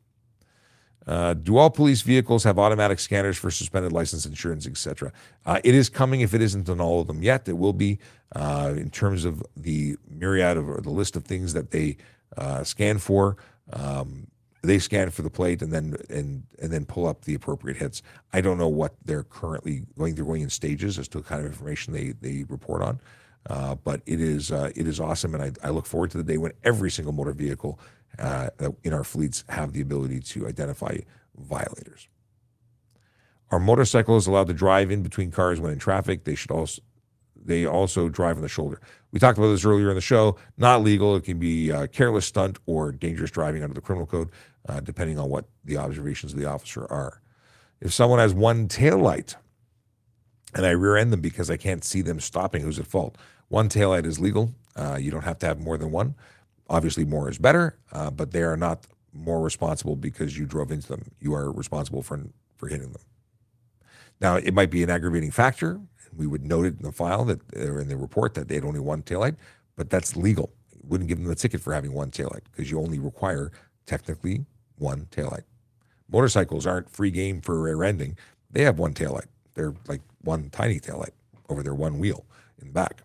Uh, do all police vehicles have automatic scanners for suspended license insurance, etc.? Uh, it is coming. If it isn't on all of them yet, it will be. Uh, in terms of the myriad of or the list of things that they uh, scan for. Um, they scan for the plate and then and and then pull up the appropriate hits. I don't know what they're currently going. They're going in stages as to the kind of information they they report on. Uh, but it is uh, it is awesome, and I, I, look forward to the day when every single motor vehicle uh, in our fleets have the ability to identify violators. Are motorcycles allowed to drive in between cars when in traffic? They should also they also drive on the shoulder. We talked about this earlier in the show. Not legal. It can be uh, careless stunt or dangerous driving under the criminal code, uh, depending on what the observations of the officer are. If someone has one tail light and I rear end them because I can't see them stopping, who's at fault? One tail light is legal. Uh, you don't have to have more than one. Obviously, more is better, uh, but they are not more responsible because you drove into them. You are responsible for for hitting them. Now, it might be an aggravating factor we would note it in the file that or in the report that they had only one taillight, but that's legal. wouldn't give them the ticket for having one taillight because you only require technically one taillight. Motorcycles aren't free game for rear ending. They have one taillight. They're like one tiny taillight over their one wheel in the back.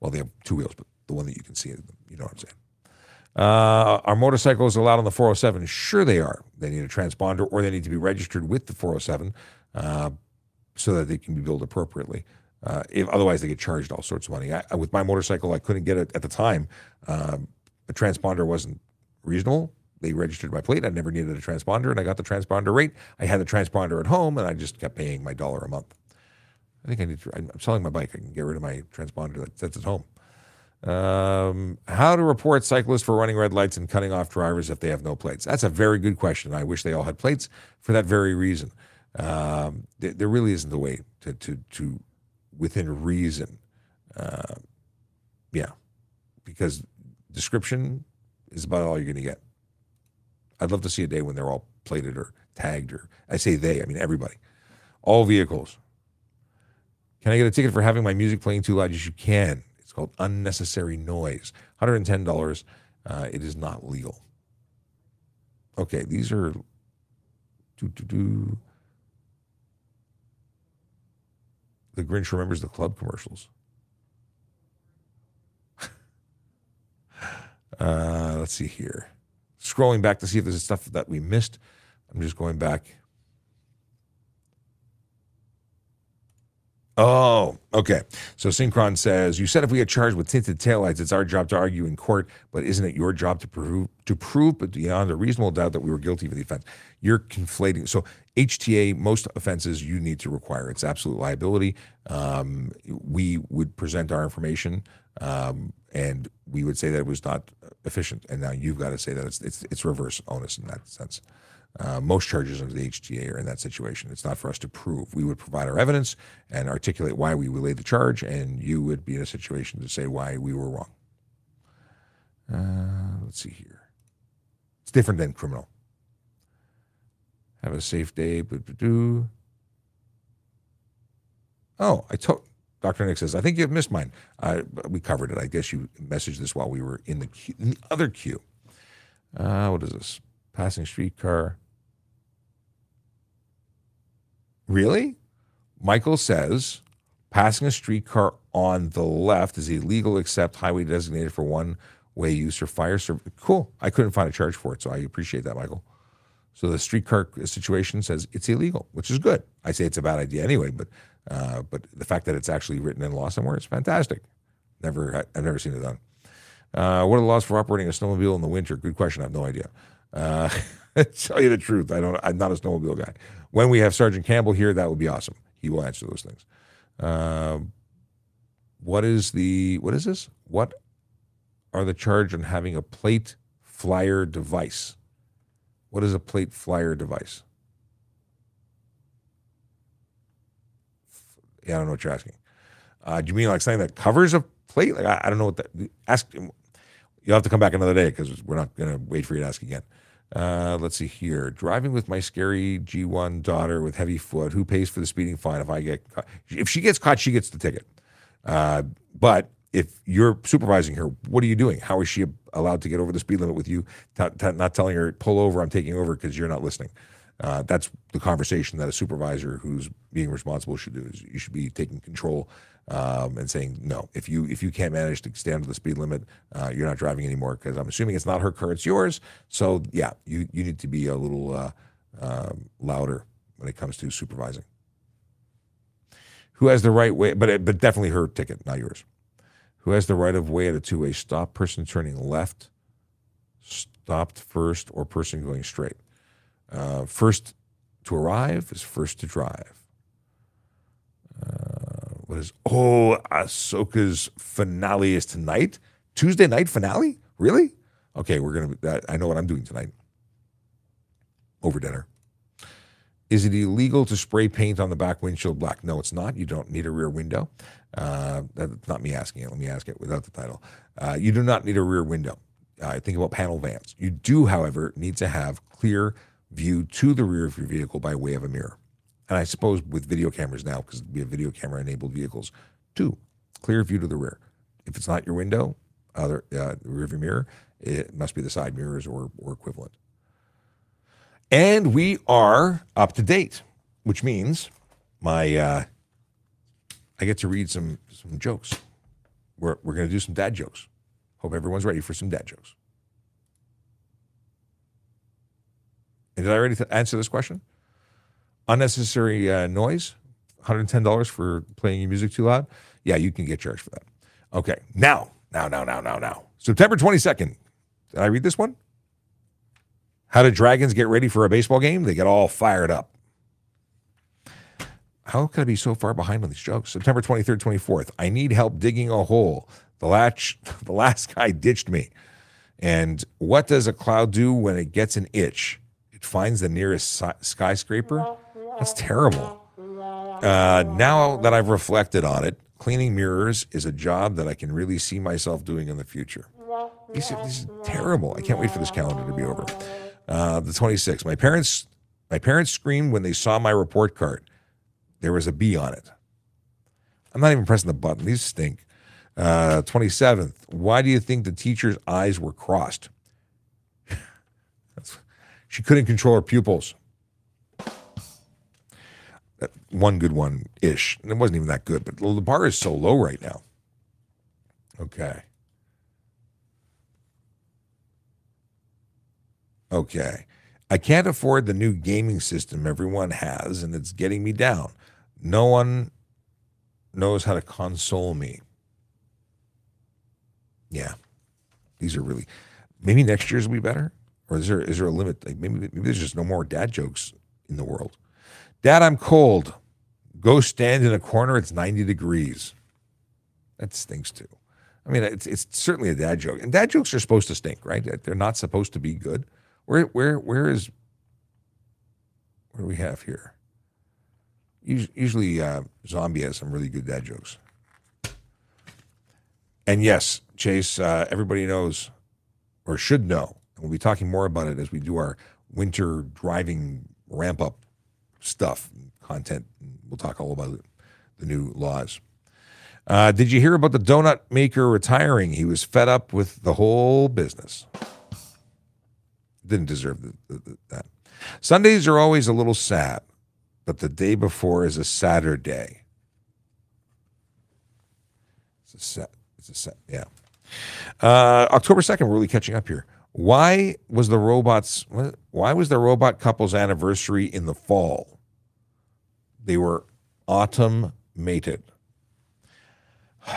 Well, they have two wheels, but the one that you can see, you know what I'm saying. Uh, are motorcycles allowed on the 407? Sure, they are. They need a transponder or they need to be registered with the 407. Uh, so that they can be billed appropriately. Uh, if, otherwise, they get charged all sorts of money. I, with my motorcycle, I couldn't get it at the time. Um, a transponder wasn't reasonable. They registered my plate. I never needed a transponder, and I got the transponder rate. I had the transponder at home, and I just kept paying my dollar a month. I think I need to. I'm selling my bike. I can get rid of my transponder that sits at home. Um, how to report cyclists for running red lights and cutting off drivers if they have no plates? That's a very good question. I wish they all had plates for that very reason. Um, there, there, really isn't a way to, to, to within reason. Uh, yeah, because description is about all you're going to get. I'd love to see a day when they're all plated or tagged, or I say they, I mean everybody, all vehicles. Can I get a ticket for having my music playing too loud? Yes, you can called unnecessary noise. $110. Uh, it is not legal. Okay, these are. Doo, doo, doo. The Grinch remembers the club commercials. uh, let's see here. Scrolling back to see if there's stuff that we missed. I'm just going back. Oh, okay. So Synchron says, you said if we get charged with tinted taillights, it's our job to argue in court, but isn't it your job to prove to prove beyond a reasonable doubt that we were guilty of the offense? You're conflating. So HTA, most offenses you need to require. It's absolute liability. Um, we would present our information um, and we would say that it was not efficient. And now you've got to say that it's it's, it's reverse onus in that sense. Uh, most charges under the HTA are in that situation. It's not for us to prove. We would provide our evidence and articulate why we laid the charge, and you would be in a situation to say why we were wrong. Uh, let's see here. It's different than criminal. Have a safe day. Oh, I told Dr. Nick says, I think you've missed mine. Uh, we covered it. I guess you messaged this while we were in the, queue, in the other queue. Uh, what is this? Passing streetcar. Really? Michael says passing a streetcar on the left is illegal except highway designated for one way use or fire service. Cool. I couldn't find a charge for it, so I appreciate that, Michael. So the streetcar situation says it's illegal, which is good. I say it's a bad idea anyway, but uh, but the fact that it's actually written in law somewhere is fantastic. Never, I've never seen it done. Uh, what are the laws for operating a snowmobile in the winter? Good question. I have no idea. Uh, tell you the truth, I don't. I'm not a snowmobile guy. When we have Sergeant Campbell here, that would be awesome. He will answer those things. Uh, what is the what is this? What are the charge on having a plate flyer device? What is a plate flyer device? Yeah, I don't know what you're asking. Uh, do you mean like something that covers a plate? Like I, I don't know what that. Ask. You'll have to come back another day because we're not going to wait for you to ask again. Uh, let's see here. Driving with my scary G1 daughter with heavy foot. Who pays for the speeding fine if I get caught? If she gets caught, she gets the ticket. Uh, but if you're supervising her, what are you doing? How is she allowed to get over the speed limit with you? T- t- not telling her, pull over, I'm taking over because you're not listening. Uh, that's the conversation that a supervisor who's being responsible should do. Is you should be taking control um, and saying no. If you if you can't manage to stand to the speed limit, uh, you're not driving anymore. Because I'm assuming it's not her car, it's yours. So yeah, you you need to be a little uh, um, louder when it comes to supervising. Who has the right way? But but definitely her ticket, not yours. Who has the right of way at a two way stop? Person turning left, stopped first, or person going straight. Uh, first to arrive is first to drive. Uh, what is oh Ahsoka's finale is tonight? Tuesday night finale? Really? Okay, we're gonna. I know what I'm doing tonight. Over dinner. Is it illegal to spray paint on the back windshield black? No, it's not. You don't need a rear window. Uh, that's not me asking it. Let me ask it without the title. Uh, you do not need a rear window. Uh, think about panel vans. You do, however, need to have clear view to the rear of your vehicle by way of a mirror and I suppose with video cameras now, because we have video camera enabled vehicles, too, clear view to the rear. If it's not your window, other uh, rearview mirror, it must be the side mirrors or, or equivalent. And we are up to date, which means my uh, I get to read some some jokes. We're we're going to do some dad jokes. Hope everyone's ready for some dad jokes. And did I already answer this question? Unnecessary uh, noise, $110 for playing your music too loud? Yeah, you can get charged for that. Okay, now, now, now, now, now, now. September 22nd. Did I read this one? How do dragons get ready for a baseball game? They get all fired up. How could I be so far behind on these jokes? September 23rd, 24th. I need help digging a hole. The latch, the last guy ditched me. And what does a cloud do when it gets an itch? It finds the nearest skyscraper. That's terrible. Uh, now that I've reflected on it, cleaning mirrors is a job that I can really see myself doing in the future. This, this is terrible. I can't wait for this calendar to be over. Uh, the 26th. My parents, my parents screamed when they saw my report card. There was a B on it. I'm not even pressing the button. These stink. Uh, 27th. Why do you think the teacher's eyes were crossed? she couldn't control her pupils. Uh, one good one ish. It wasn't even that good, but the bar is so low right now. Okay. Okay. I can't afford the new gaming system everyone has, and it's getting me down. No one knows how to console me. Yeah. These are really maybe next year's will be better? Or is there is there a limit? Like maybe maybe there's just no more dad jokes in the world. Dad, I'm cold. Go stand in a corner. It's 90 degrees. That stinks too. I mean, it's it's certainly a dad joke, and dad jokes are supposed to stink, right? They're not supposed to be good. Where where where is what do we have here? Usually, uh, Zombie has some really good dad jokes. And yes, Chase, uh, everybody knows or should know, and we'll be talking more about it as we do our winter driving ramp up stuff, content. We'll talk all about the new laws. Uh, did you hear about the donut maker retiring? He was fed up with the whole business. Didn't deserve the, the, that. Sundays are always a little sad, but the day before is a sadder day. It's a set. It's a set. Yeah. Uh, October second. We're really catching up here. Why was the robots? Why was the robot couple's anniversary in the fall? They were autumn mated.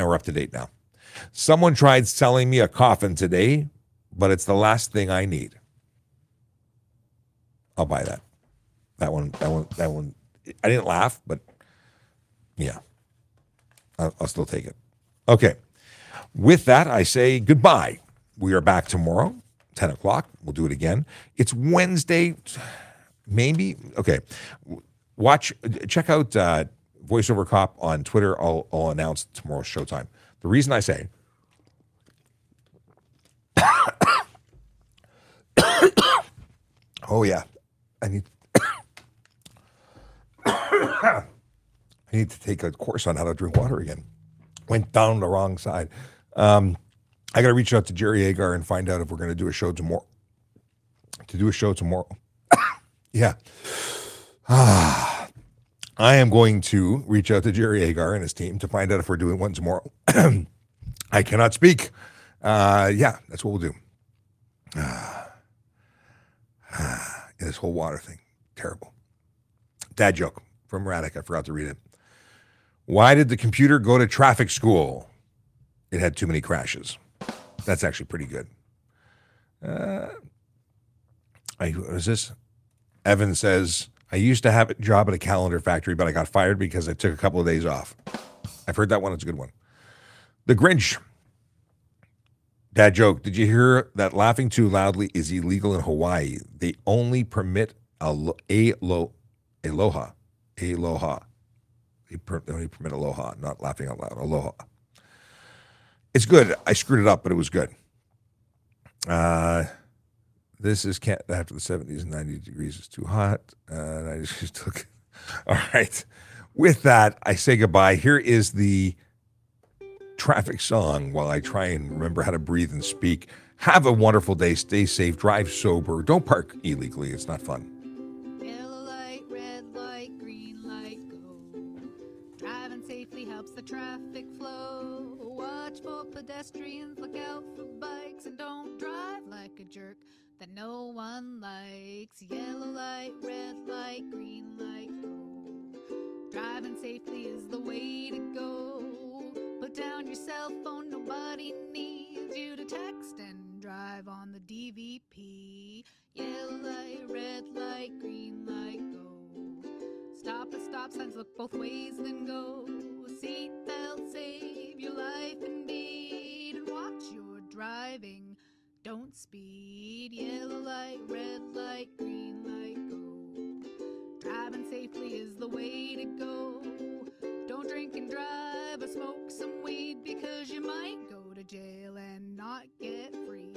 And we're up to date now. Someone tried selling me a coffin today, but it's the last thing I need. I'll buy that. That one, that one, that one. I didn't laugh, but yeah, I'll, I'll still take it. Okay. With that, I say goodbye. We are back tomorrow, 10 o'clock. We'll do it again. It's Wednesday, maybe. Okay. Watch, check out uh, VoiceOver Cop on Twitter. I'll, I'll announce tomorrow's showtime. The reason I say, oh yeah, I need, I need to take a course on how to drink water again. Went down the wrong side. Um, I got to reach out to Jerry Agar and find out if we're going to do a show tomorrow. To do a show tomorrow. Yeah. Ah. I am going to reach out to Jerry Agar and his team to find out if we're doing one tomorrow. I cannot speak. Uh, yeah, that's what we'll do. Uh, uh, this whole water thing, terrible. Dad joke from Radek. I forgot to read it. Why did the computer go to traffic school? It had too many crashes. That's actually pretty good. Uh, I, what is this? Evan says, I used to have a job at a calendar factory, but I got fired because I took a couple of days off. I've heard that one. It's a good one. The Grinch. Dad joke. Did you hear that laughing too loudly is illegal in Hawaii? They only permit a, a lo, aloha. Aloha. They, per, only permit aloha, not laughing out loud. Aloha. It's good. I screwed it up, but it was good. Uh, this is can't after the 70s and 90 degrees is too hot. Uh, and I just took. All right. With that, I say goodbye. Here is the traffic song while I try and remember how to breathe and speak. Have a wonderful day. Stay safe. Drive sober. Don't park illegally. It's not fun. Yellow light, red light, green light, go. Driving safely helps the traffic flow. Watch for pedestrians, look out for bikes, and don't drive like a jerk that no one likes. Yellow light, red light, green light. Driving safely is the way to go. Put down your cell phone, nobody needs you to text and drive on the DVP. Yellow light, red light, green light, go. Stop at stop signs, look both ways, then go. Seatbelt, save your life indeed, and watch your driving. Don't speed. Yellow light, red light, green light, go. Driving safely is the way to go. Don't drink and drive or smoke some weed because you might go to jail and not get free.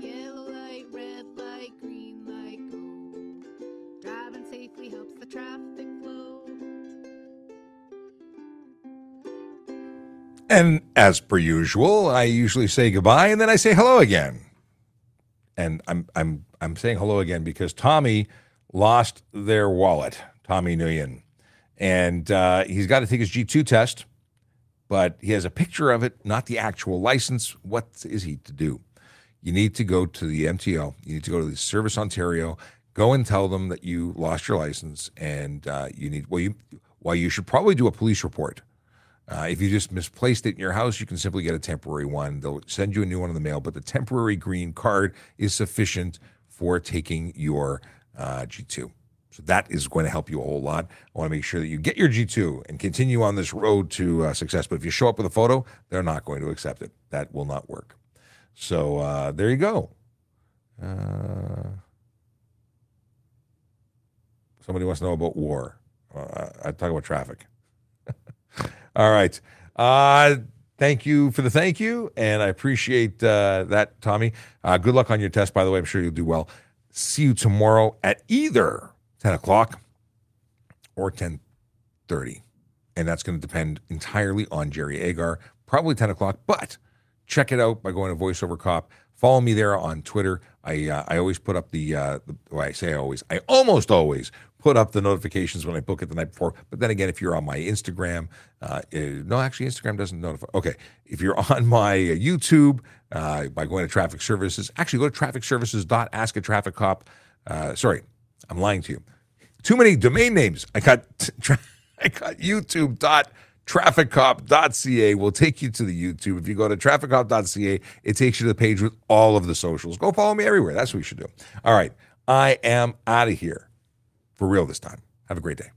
Yellow light, red light, green light, go. Driving safely helps the traffic flow. And as per usual, I usually say goodbye and then I say hello again. And I'm I'm I'm saying hello again because Tommy lost their wallet, Tommy Nguyen, and uh, he's got to take his G2 test, but he has a picture of it, not the actual license. What is he to do? You need to go to the MTO. You need to go to the Service Ontario. Go and tell them that you lost your license, and uh, you need well you well you should probably do a police report. Uh, if you just misplaced it in your house, you can simply get a temporary one. They'll send you a new one in the mail, but the temporary green card is sufficient for taking your uh, G2. So that is going to help you a whole lot. I want to make sure that you get your G2 and continue on this road to uh, success. But if you show up with a photo, they're not going to accept it. That will not work. So uh, there you go. Uh, somebody wants to know about war. Uh, I talk about traffic. All right. Uh, thank you for the thank you, and I appreciate uh, that, Tommy. Uh, good luck on your test, by the way. I'm sure you'll do well. See you tomorrow at either 10 o'clock or 10:30, and that's going to depend entirely on Jerry Agar. Probably 10 o'clock, but check it out by going to VoiceOver Cop. Follow me there on Twitter. I uh, I always put up the, uh, the well, I say always, I almost always put up the notifications when I book it the night before. But then again, if you're on my Instagram, uh, eh, no, actually, Instagram doesn't notify. Okay, if you're on my uh, YouTube uh, by going to Traffic Services, actually go to trafficservices.askatrafficcop. Uh, sorry, I'm lying to you. Too many domain names. I got I got YouTube dot trafficcop.ca will take you to the YouTube. If you go to trafficcop.ca, it takes you to the page with all of the socials. Go follow me everywhere. That's what you should do. All right. I am out of here for real this time. Have a great day.